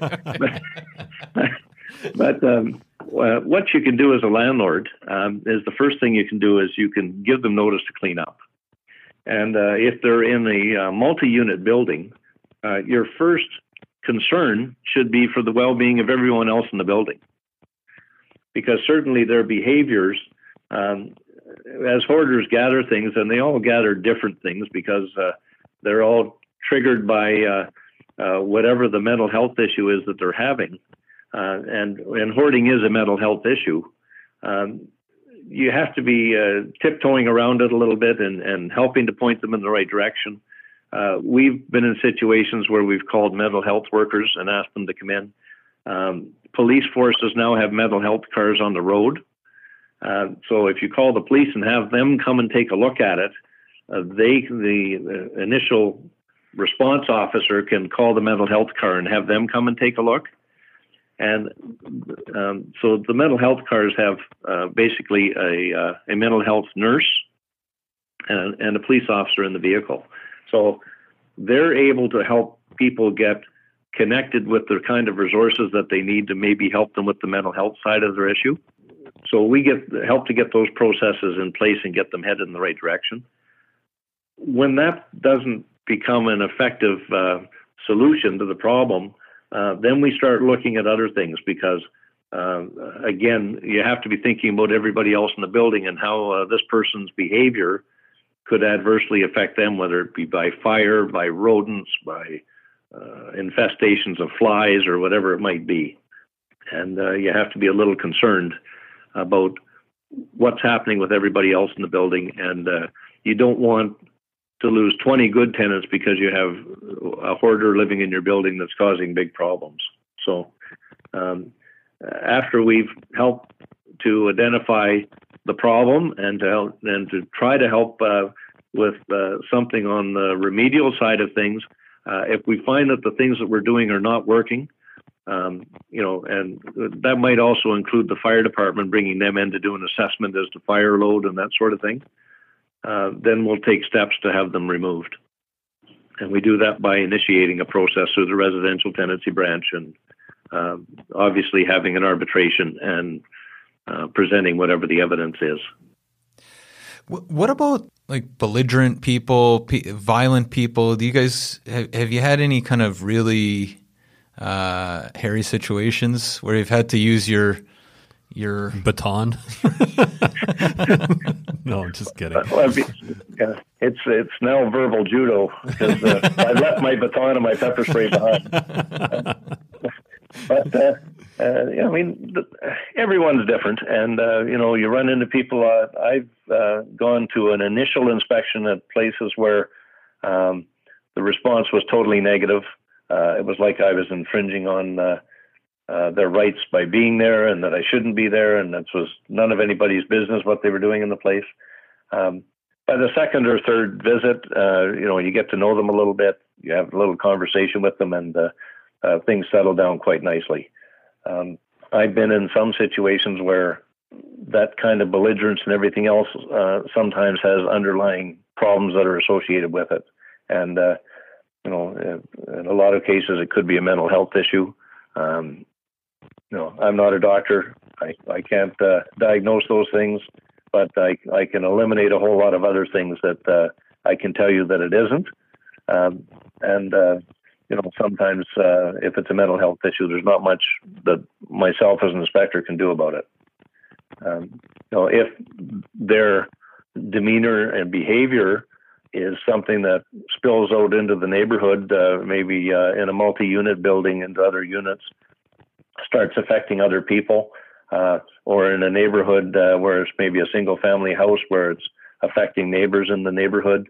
but um, uh, what you can do as a landlord um, is the first thing you can do is you can give them notice to clean up. And uh, if they're in a uh, multi-unit building, uh, your first concern should be for the well-being of everyone else in the building, because certainly their behaviors, um, as hoarders gather things, and they all gather different things because uh, they're all triggered by whatever the mental health issue is that they're having, uh, and and hoarding is a mental health issue. Um, you have to be uh, tiptoeing around it a little bit and, and helping to point them in the right direction. Uh, we've been in situations where we've called mental health workers and asked them to come in. Um, police forces now have mental health cars on the road. Uh, so if you call the police and have them come and take a look at it, uh, they the initial response officer can call the mental health car and have them come and take a look. And um, so the mental health cars have uh, basically a, uh, a mental health nurse and, and a police officer in the vehicle. So they're able to help people get connected with the kind of resources that they need to maybe help them with the mental health side of their issue. So we get help to get those processes in place and get them headed in the right direction. When that doesn't become an effective uh, solution to the problem, uh, then we start looking at other things because, uh, again, you have to be thinking about everybody else in the building and how uh, this person's behavior could adversely affect them, whether it be by fire, by rodents, by uh, infestations of flies, or whatever it might be. And uh, you have to be a little concerned about what's happening with everybody else in the building. And you don't want to lose 20 good tenants because you have a hoarder living in your building that's causing big problems. So, um, after we've helped to identify the problem and to help, and to try to help uh, with uh, something on the remedial side of things, uh, if we find that the things that we're doing are not working, um, you know, and that might also include the fire department bringing them in to do an assessment as to fire load and that sort of thing. Uh, then we'll take steps to have them removed. And we do that by initiating a process through the residential tenancy branch and uh, obviously having an arbitration and uh, presenting whatever the evidence is. What about like belligerent people, violent people? Do you guys have, have you had any kind of really uh, hairy situations where you've had to use your your baton? no, I'm just kidding. Well, yeah, it's it's now verbal judo because uh, I left my baton and my pepper spray behind. but uh, uh, I mean, everyone's different, and uh, you know, you run into people. Uh, I've uh, gone to an initial inspection at places where um, the response was totally negative. Uh, it was like I was infringing on uh, their rights by being there, and that I shouldn't be there, and that was none of anybody's business what they were doing in the place. Um, by the second or third visit, you know, you get to know them a little bit. You have a little conversation with them, and things settle down quite nicely. Um, I've been in some situations where that kind of belligerence and everything else uh, sometimes has underlying problems that are associated with it. And, uh, you know, in a lot of cases, it could be a mental health issue. Um, know, I'm not a doctor. I, I can't uh, diagnose those things, but I, I can eliminate a whole lot of other things that uh, I can tell you that it isn't. Um, and, uh, you know, sometimes uh, if it's a mental health issue, there's not much that myself as an inspector can do about it. Um, you know, if their demeanor and behavior is something that spills out into the neighborhood, uh, maybe uh, in a multi-unit building into other units, starts affecting other people, uh, or in a neighborhood uh, where it's maybe a single-family house where it's affecting neighbors in the neighborhood,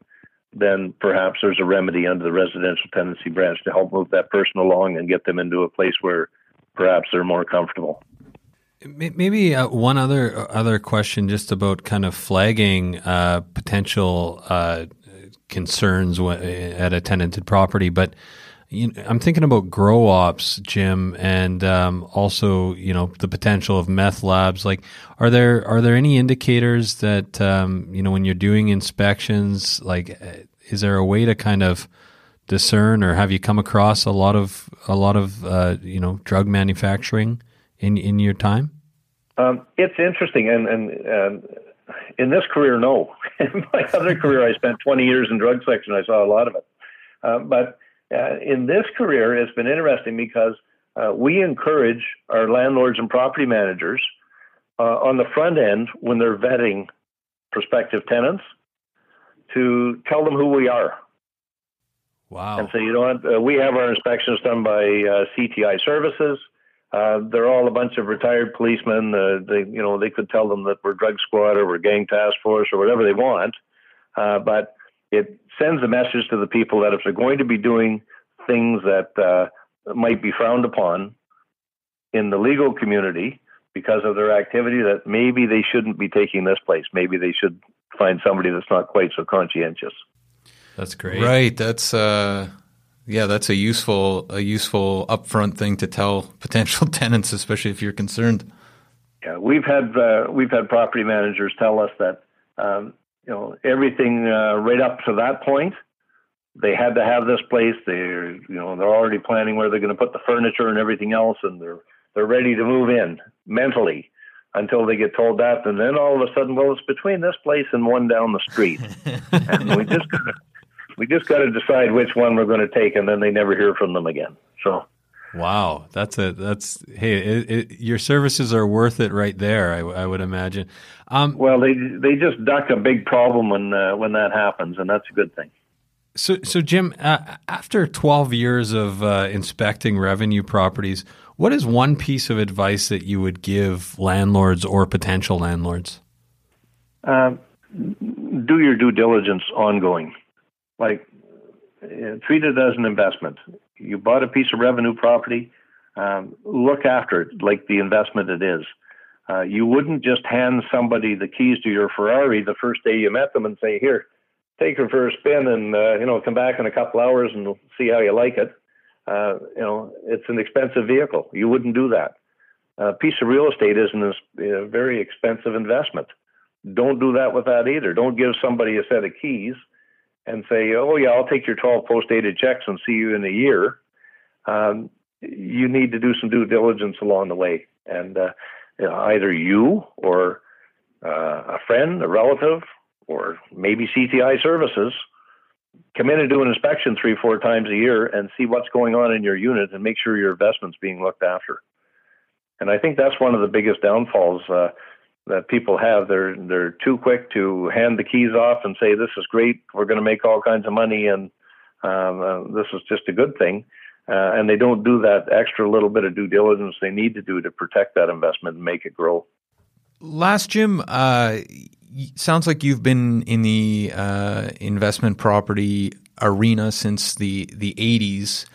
then perhaps there's a remedy under the residential tenancy branch to help move that person along and get them into a place where perhaps they're more comfortable. Maybe uh, one other other question, just about kind of flagging uh, potential uh, concerns at a tenanted property. But you know, I'm thinking about grow ops, Jim, and um, also you know the potential of meth labs. Like, are there are there any indicators that um, you know when you're doing inspections? Like, is there a way to kind of discern, or have you come across a lot of a lot of uh, you know drug manufacturing in in your time? Um, it's interesting, and and um, in this career, no. in my other career, I spent 20 years in drug section. I saw a lot of it, uh, but uh, in this career, it's been interesting because uh, we encourage our landlords and property managers uh, on the front end when they're vetting prospective tenants to tell them who we are. Wow. And say, you know what, uh, we have our inspections done by uh, CTI Services. Uh, they're all a bunch of retired policemen. they, you know, they could tell them that we're drug squad or we're gang task force or whatever they want. but it sends a message to the people that if they're going to be doing things that uh, might be frowned upon in the legal community because of their activity, that maybe they shouldn't be taking this place. Maybe they should find somebody that's not quite so conscientious. That's great. Right. That's uh, yeah. That's a useful a useful upfront thing to tell potential tenants, especially if you're concerned. Yeah, we've had uh, we've had property managers tell us that um, you know everything uh, right up to that point they had to have this place. They're you know they're already planning where they're going to put the furniture and everything else and they're they're ready to move in mentally until they get told that. And then all of a sudden well it's between this place and one down the street. And we just gotta we just got to decide which one we're going to take and then they never hear from them again. So Wow, that's a that's hey, it, it, your services are worth it right there. I, I would imagine. Um, well, they they just duck a big problem when uh, when that happens, and that's a good thing. So, so Jim, uh, after twelve years of uh, inspecting revenue properties, what is one piece of advice that you would give landlords or potential landlords? Uh, do your due diligence ongoing. Like, uh, treat it as an investment you bought a piece of revenue property, um, look after it like the investment it is. Uh, you wouldn't just hand somebody the keys to your Ferrari the first day you met them and say, "Here, take her for a spin, and uh, you know, come back in a couple hours and see how you like it." Uh, you know, it's an expensive vehicle. You wouldn't do that. A piece of real estate isn't a very expensive investment. Don't do that with that either. Don't give somebody a set of keys and say, "Oh yeah, I'll take your 12 post-dated checks and see you in a year," um, you need to do some due diligence along the way, and uh, you know, either you or uh, a friend, a relative, or maybe CTI Services come in and do an inspection three, four times a year and see what's going on in your unit and make sure your investment's being looked after. And I think that's one of the biggest downfalls. Uh, that people have. They're they're too quick to hand the keys off and say this is great. We're going to make all kinds of money and um, uh, this is just a good thing. Uh, and they don't do that extra little bit of due diligence they need to do to protect that investment and make it grow. Last, Jim, uh, sounds like you've been in the uh, investment property arena since the the 80s.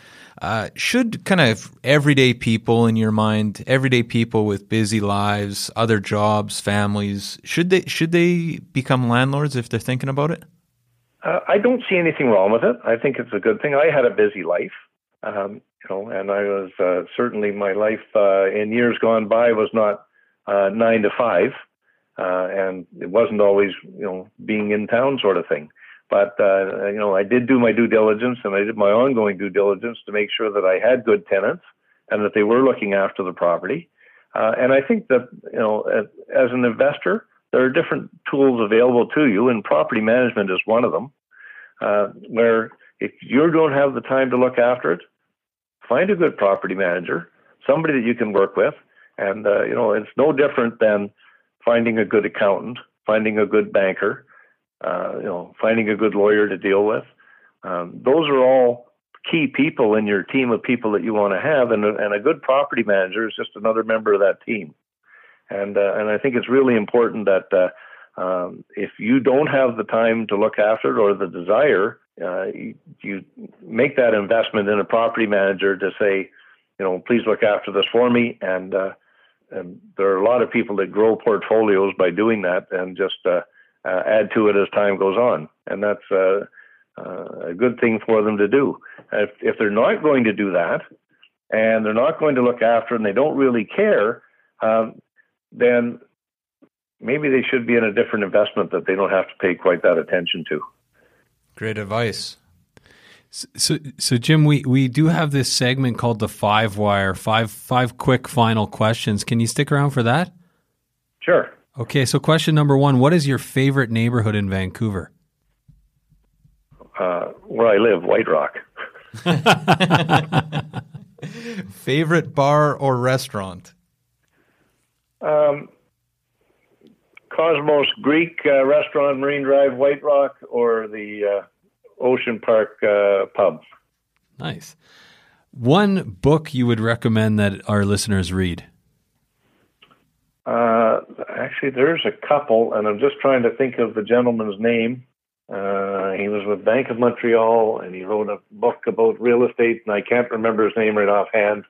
Uh, should kind of everyday people in your mind, everyday people with busy lives, other jobs, families, should they should they become landlords if they're thinking about it? Uh, I don't see anything wrong with it. I think it's a good thing. I had a busy life, um, you know, and I was uh, certainly my life uh, in years gone by was not uh, nine to five, and it wasn't always you know being in town sort of thing. But uh, you know, I did do my due diligence, and I did my ongoing due diligence to make sure that I had good tenants and that they were looking after the property. Uh, and I think that you know, as, an investor, there are different tools available to you, and property management is one of them. Uh, where if you don't have the time to look after it, find a good property manager, somebody that you can work with, and uh, you know, it's no different than finding a good accountant, finding a good banker, uh, you know, finding a good lawyer to deal with. Um, those are all key people in your team of people that you want to have, and a, and a good property manager is just another member of that team. And uh, and I think it's really important that uh, um, if you don't have the time to look after it or the desire, uh, you, you make that investment in a property manager to say, you know, please look after this for me. And uh, and there are a lot of people that grow portfolios by doing that, and just uh, uh, add to it as time goes on, and that's uh, uh, a good thing for them to do. If, if they're not going to do that, and they're not going to look after, and they don't really care, um, then maybe they should be in a different investment that they don't have to pay quite that attention to. Great advice. So, so Jim, we, we do have this segment called the Five Wire. Five five quick final questions. Can you stick around for that? Sure. Okay. So, question number one: What is your favorite neighborhood in Vancouver? Uh, where I live, White Rock. favorite bar or restaurant? Um, Cosmos Greek uh, Restaurant, Marine Drive, White Rock, or the uh, Ocean Park uh, pub. Nice. One book you would recommend that our listeners read? Uh, actually, there's a couple, and I'm just trying to think of the gentleman's name. Uh, he was with Bank of Montreal, and he wrote a book about real estate, and I can't remember his name right offhand.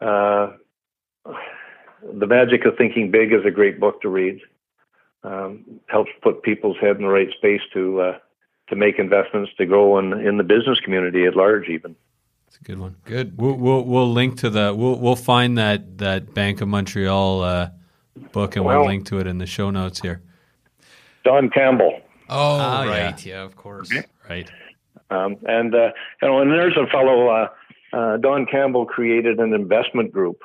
Uh, the Magic of Thinking Big is a great book to read. Um, helps put people's head in the right space to uh, to make investments to grow in in the business community at large. Even it's a good one. Good. We'll we'll, we'll link to the we'll we'll find that that Bank of Montreal uh, book and well, we'll link to it in the show notes here. Don Campbell. Oh, ah, right. Yeah. yeah. of course. Okay. Right. Um, and uh, you know, and there's a fellow. Uh, uh Don Campbell created an investment group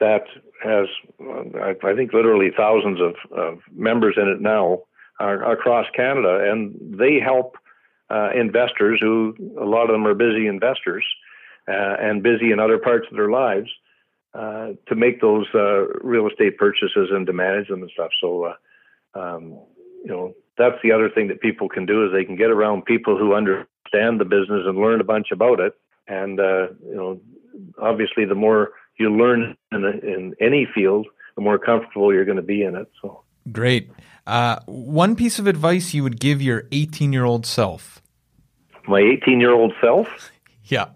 that has, I think, literally thousands of, of members in it now uh, across Canada, and they help uh, investors who a lot of them are busy investors uh, and busy in other parts of their lives uh, to make those uh, real estate purchases and to manage them and stuff. So, uh, um, you know, that's the other thing that people can do is they can get around people who understand the business and learn a bunch about it. And you know, obviously, the more you learn in, a, in any field, the more comfortable you're going to be in it. So great. Uh, one piece of advice you would give your 18 year old self. My 18 year old self. Yeah.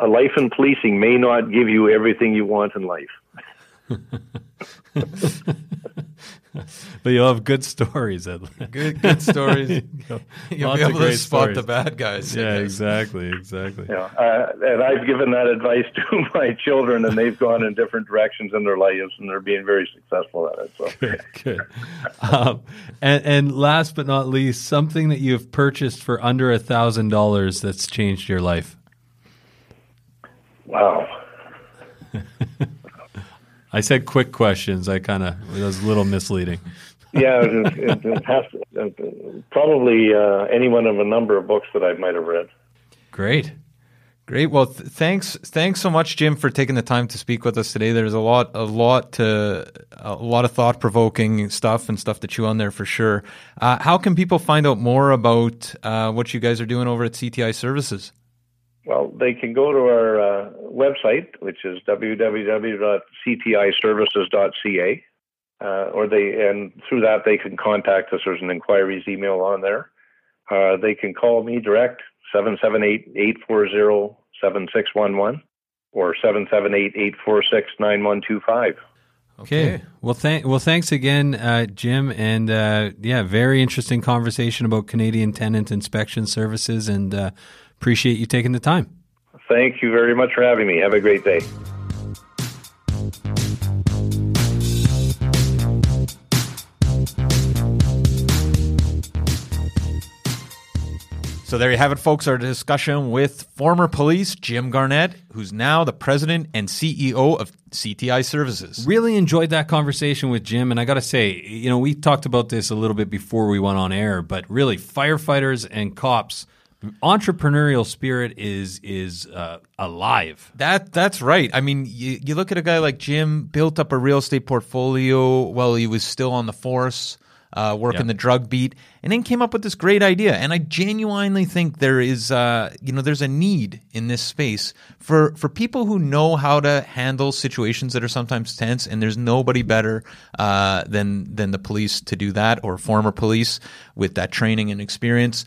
A life in policing may not give you everything you want in life. but you'll have good stories. At good, good stories. You'll be able to spot stories. the bad guys. Yeah, exactly, exactly. Yeah, uh, and I've given that advice to my children, and they've gone in different directions in their lives, and they're being very successful at it. So good. good. Um, and, and last but not least, something that you have purchased for under a thousand dollars that's changed your life. Wow. I said quick questions. I kind of it was a little misleading. yeah, it, it, has to, uh, probably uh, any one of a number of books that I might have read. Great. Great. Well, th- thanks. Thanks so much, Jim, for taking the time to speak with us today. There's a lot, a lot to, a lot of thought provoking stuff and stuff to chew on there for sure. Uh, how can people find out more about uh, what you guys are doing over at CTI Services? Well, they can go to our uh, website, which is www.ctiservices.ca, uh, or they and through that they can contact us. There's an inquiries email on there. Uh, they can call me direct 778-840-7611 or 778-846-9125. Okay. Well, thank well, thanks again, uh, Jim, and uh, yeah, very interesting conversation about Canadian Tenant Inspection Services, and uh, Appreciate you taking the time. Thank you very much for having me. Have a great day. So there you have it, folks. Our discussion with former police Jim Garnett, who's now the president and CEO of CTI Services. Really enjoyed that conversation with Jim, and I got to say, you know, we talked about this a little bit before we went on air, but really, firefighters and cops entrepreneurial spirit is is uh, alive. That that's right. I mean, you, you look at a guy like Jim built up a real estate portfolio while he was still on the force, uh, working the drug beat, and then came up with this great idea. And I genuinely think there is, uh, you know, there's a need in this space for for people who know how to handle situations that are sometimes tense. And there's nobody better uh, than than the police to do that, or former police with that training and experience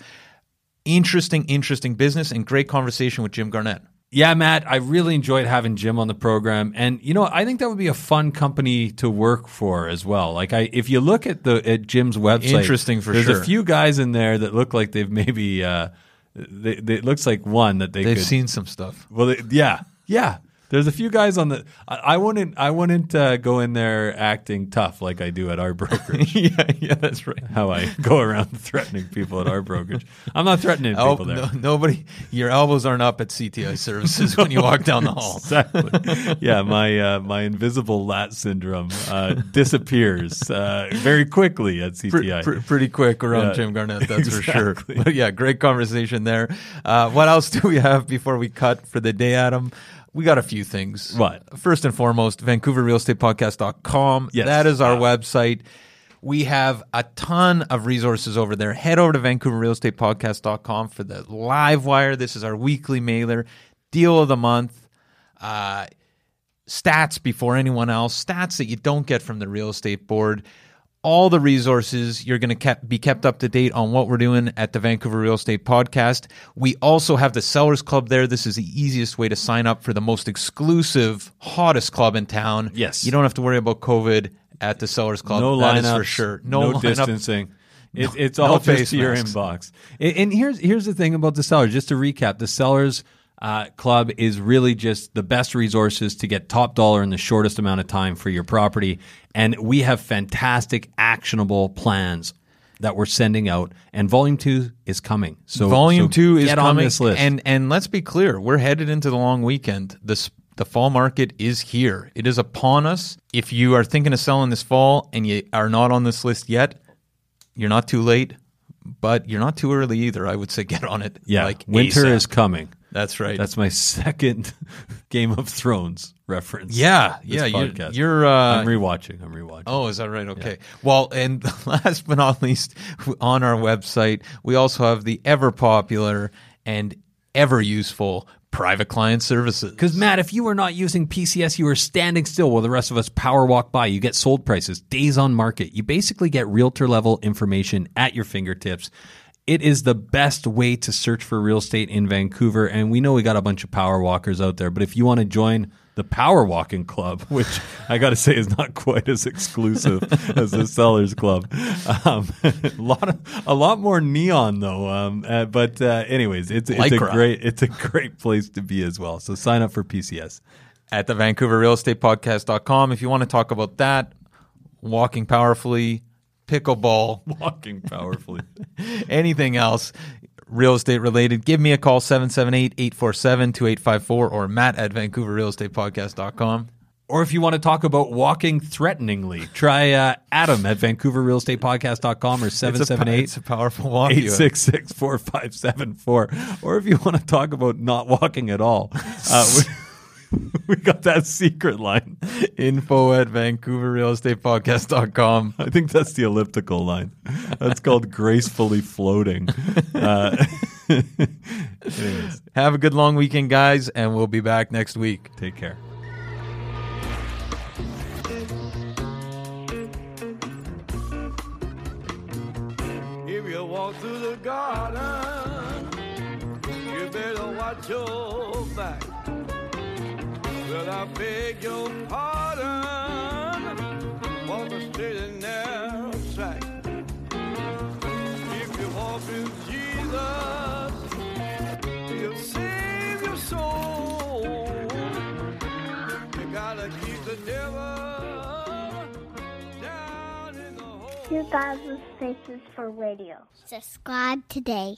interesting, interesting business and great conversation with Jim Garnett. Yeah, Matt, I really enjoyed having Jim on the program, and you know, I think that would be a fun company to work for as well. Like, I if you look at the at Jim's website, interesting for there's sure. There's a few guys in there that look like they've maybe uh, they, they, it looks like one that they They've could. seen some stuff. well, they, yeah, yeah. There's a few guys on the. I, I wouldn't. I wouldn't uh, go in there acting tough like I do at our brokerage. yeah, yeah, that's right. How I go around threatening people at our brokerage. I'm not threatening Oh, people there. no, nobody, your elbows aren't up at CTI services when you walk down the hall. Exactly. yeah, my uh, my invisible lat syndrome uh, disappears uh, very quickly at CTI. pre- pretty quick around Yeah. Jim Garnett, that's for sure. But yeah, great conversation there. Uh, what else do we have before we cut for the day, Adam? We got a few things. What? First and foremost, VancouverRealEstatePodcast.com. Yes. That is our Yeah. website. We have a ton of resources over there. Head over to VancouverRealEstatePodcast.com for the live wire. This is our weekly mailer. Deal of the month. Uh, stats before anyone else, stats that you don't get from the real estate board. All the resources you're going to kept, be kept up to date on what we're doing at the Vancouver Real Estate Podcast. We also have the Sellers Club there. This is the easiest way to sign up for the most exclusive, hottest club in town. Yes. you don't have to worry about COVID at the Sellers Club. no that lineups, for sure. No, No, distancing. It, No- it's no all face just to your inbox. And, and here's here's the thing about the sellers. Just to recap, the sellers uh, club is really just the best resources to get top dollar in the shortest amount of time for your property. And we have fantastic, actionable plans that we're sending out. And volume two is coming. So Volume so two is coming, on this list. and and let's be clear, we're headed into the long weekend. This the fall market is here. It is upon us. If you are thinking of selling this fall and you are not on this list yet, you're not too late, but you're not too early either. I would say get on it. yeah, like winter ASAP. is coming. That's right. That's my second Game of Thrones reference. yeah, yeah. You're, you're uh, I'm rewatching. I'm rewatching. Oh, is that right? Okay. Well, and last but not least, on our website, we also have the ever popular and ever useful private client services. Because Matt, if you are not using PCS, you are standing still while the rest of us power walk by. You get sold prices, days on market. You basically get realtor level information at your fingertips. It is the best way to search for real estate in Vancouver. And we know we got a bunch of power walkers out there, but if you want to join the Power Walking Club, which I got to say is not quite as exclusive as the Sellers Club. Um, a lot of, a lot more neon though. Um, uh, but uh, anyways, it's it's a great it's a great place to be as well. So sign up for PCS. at the Vancouver Real Estate Podcast.com. If you want to talk about that, walking powerfully, pickleball, Walking powerfully. anything else real estate related, give me a call 778-847-2854 or matt at vancouverrealestatepodcast.com. or if you want to talk about walking threateningly, try uh, Adam at VancouverRealEstatePodcast.com or It's a, po- 778 it's a powerful walk. you 866 4574. Or if you want to talk about not walking at all, uh, we, we got that secret line. Info at vancouverrealestatepodcast.com. I think that's the elliptical line. That's called gracefully floating. Uh, anyways, Have a good long weekend, guys, and we'll be back next week. take care. If you walk through the garden, you better watch your back. Well, I beg your pardon, walk a straight and narrow. If you walk with Jesus, he'll save your soul. You gotta keep the devil down in the hole. 2000 Faces for Radio. Subscribe today.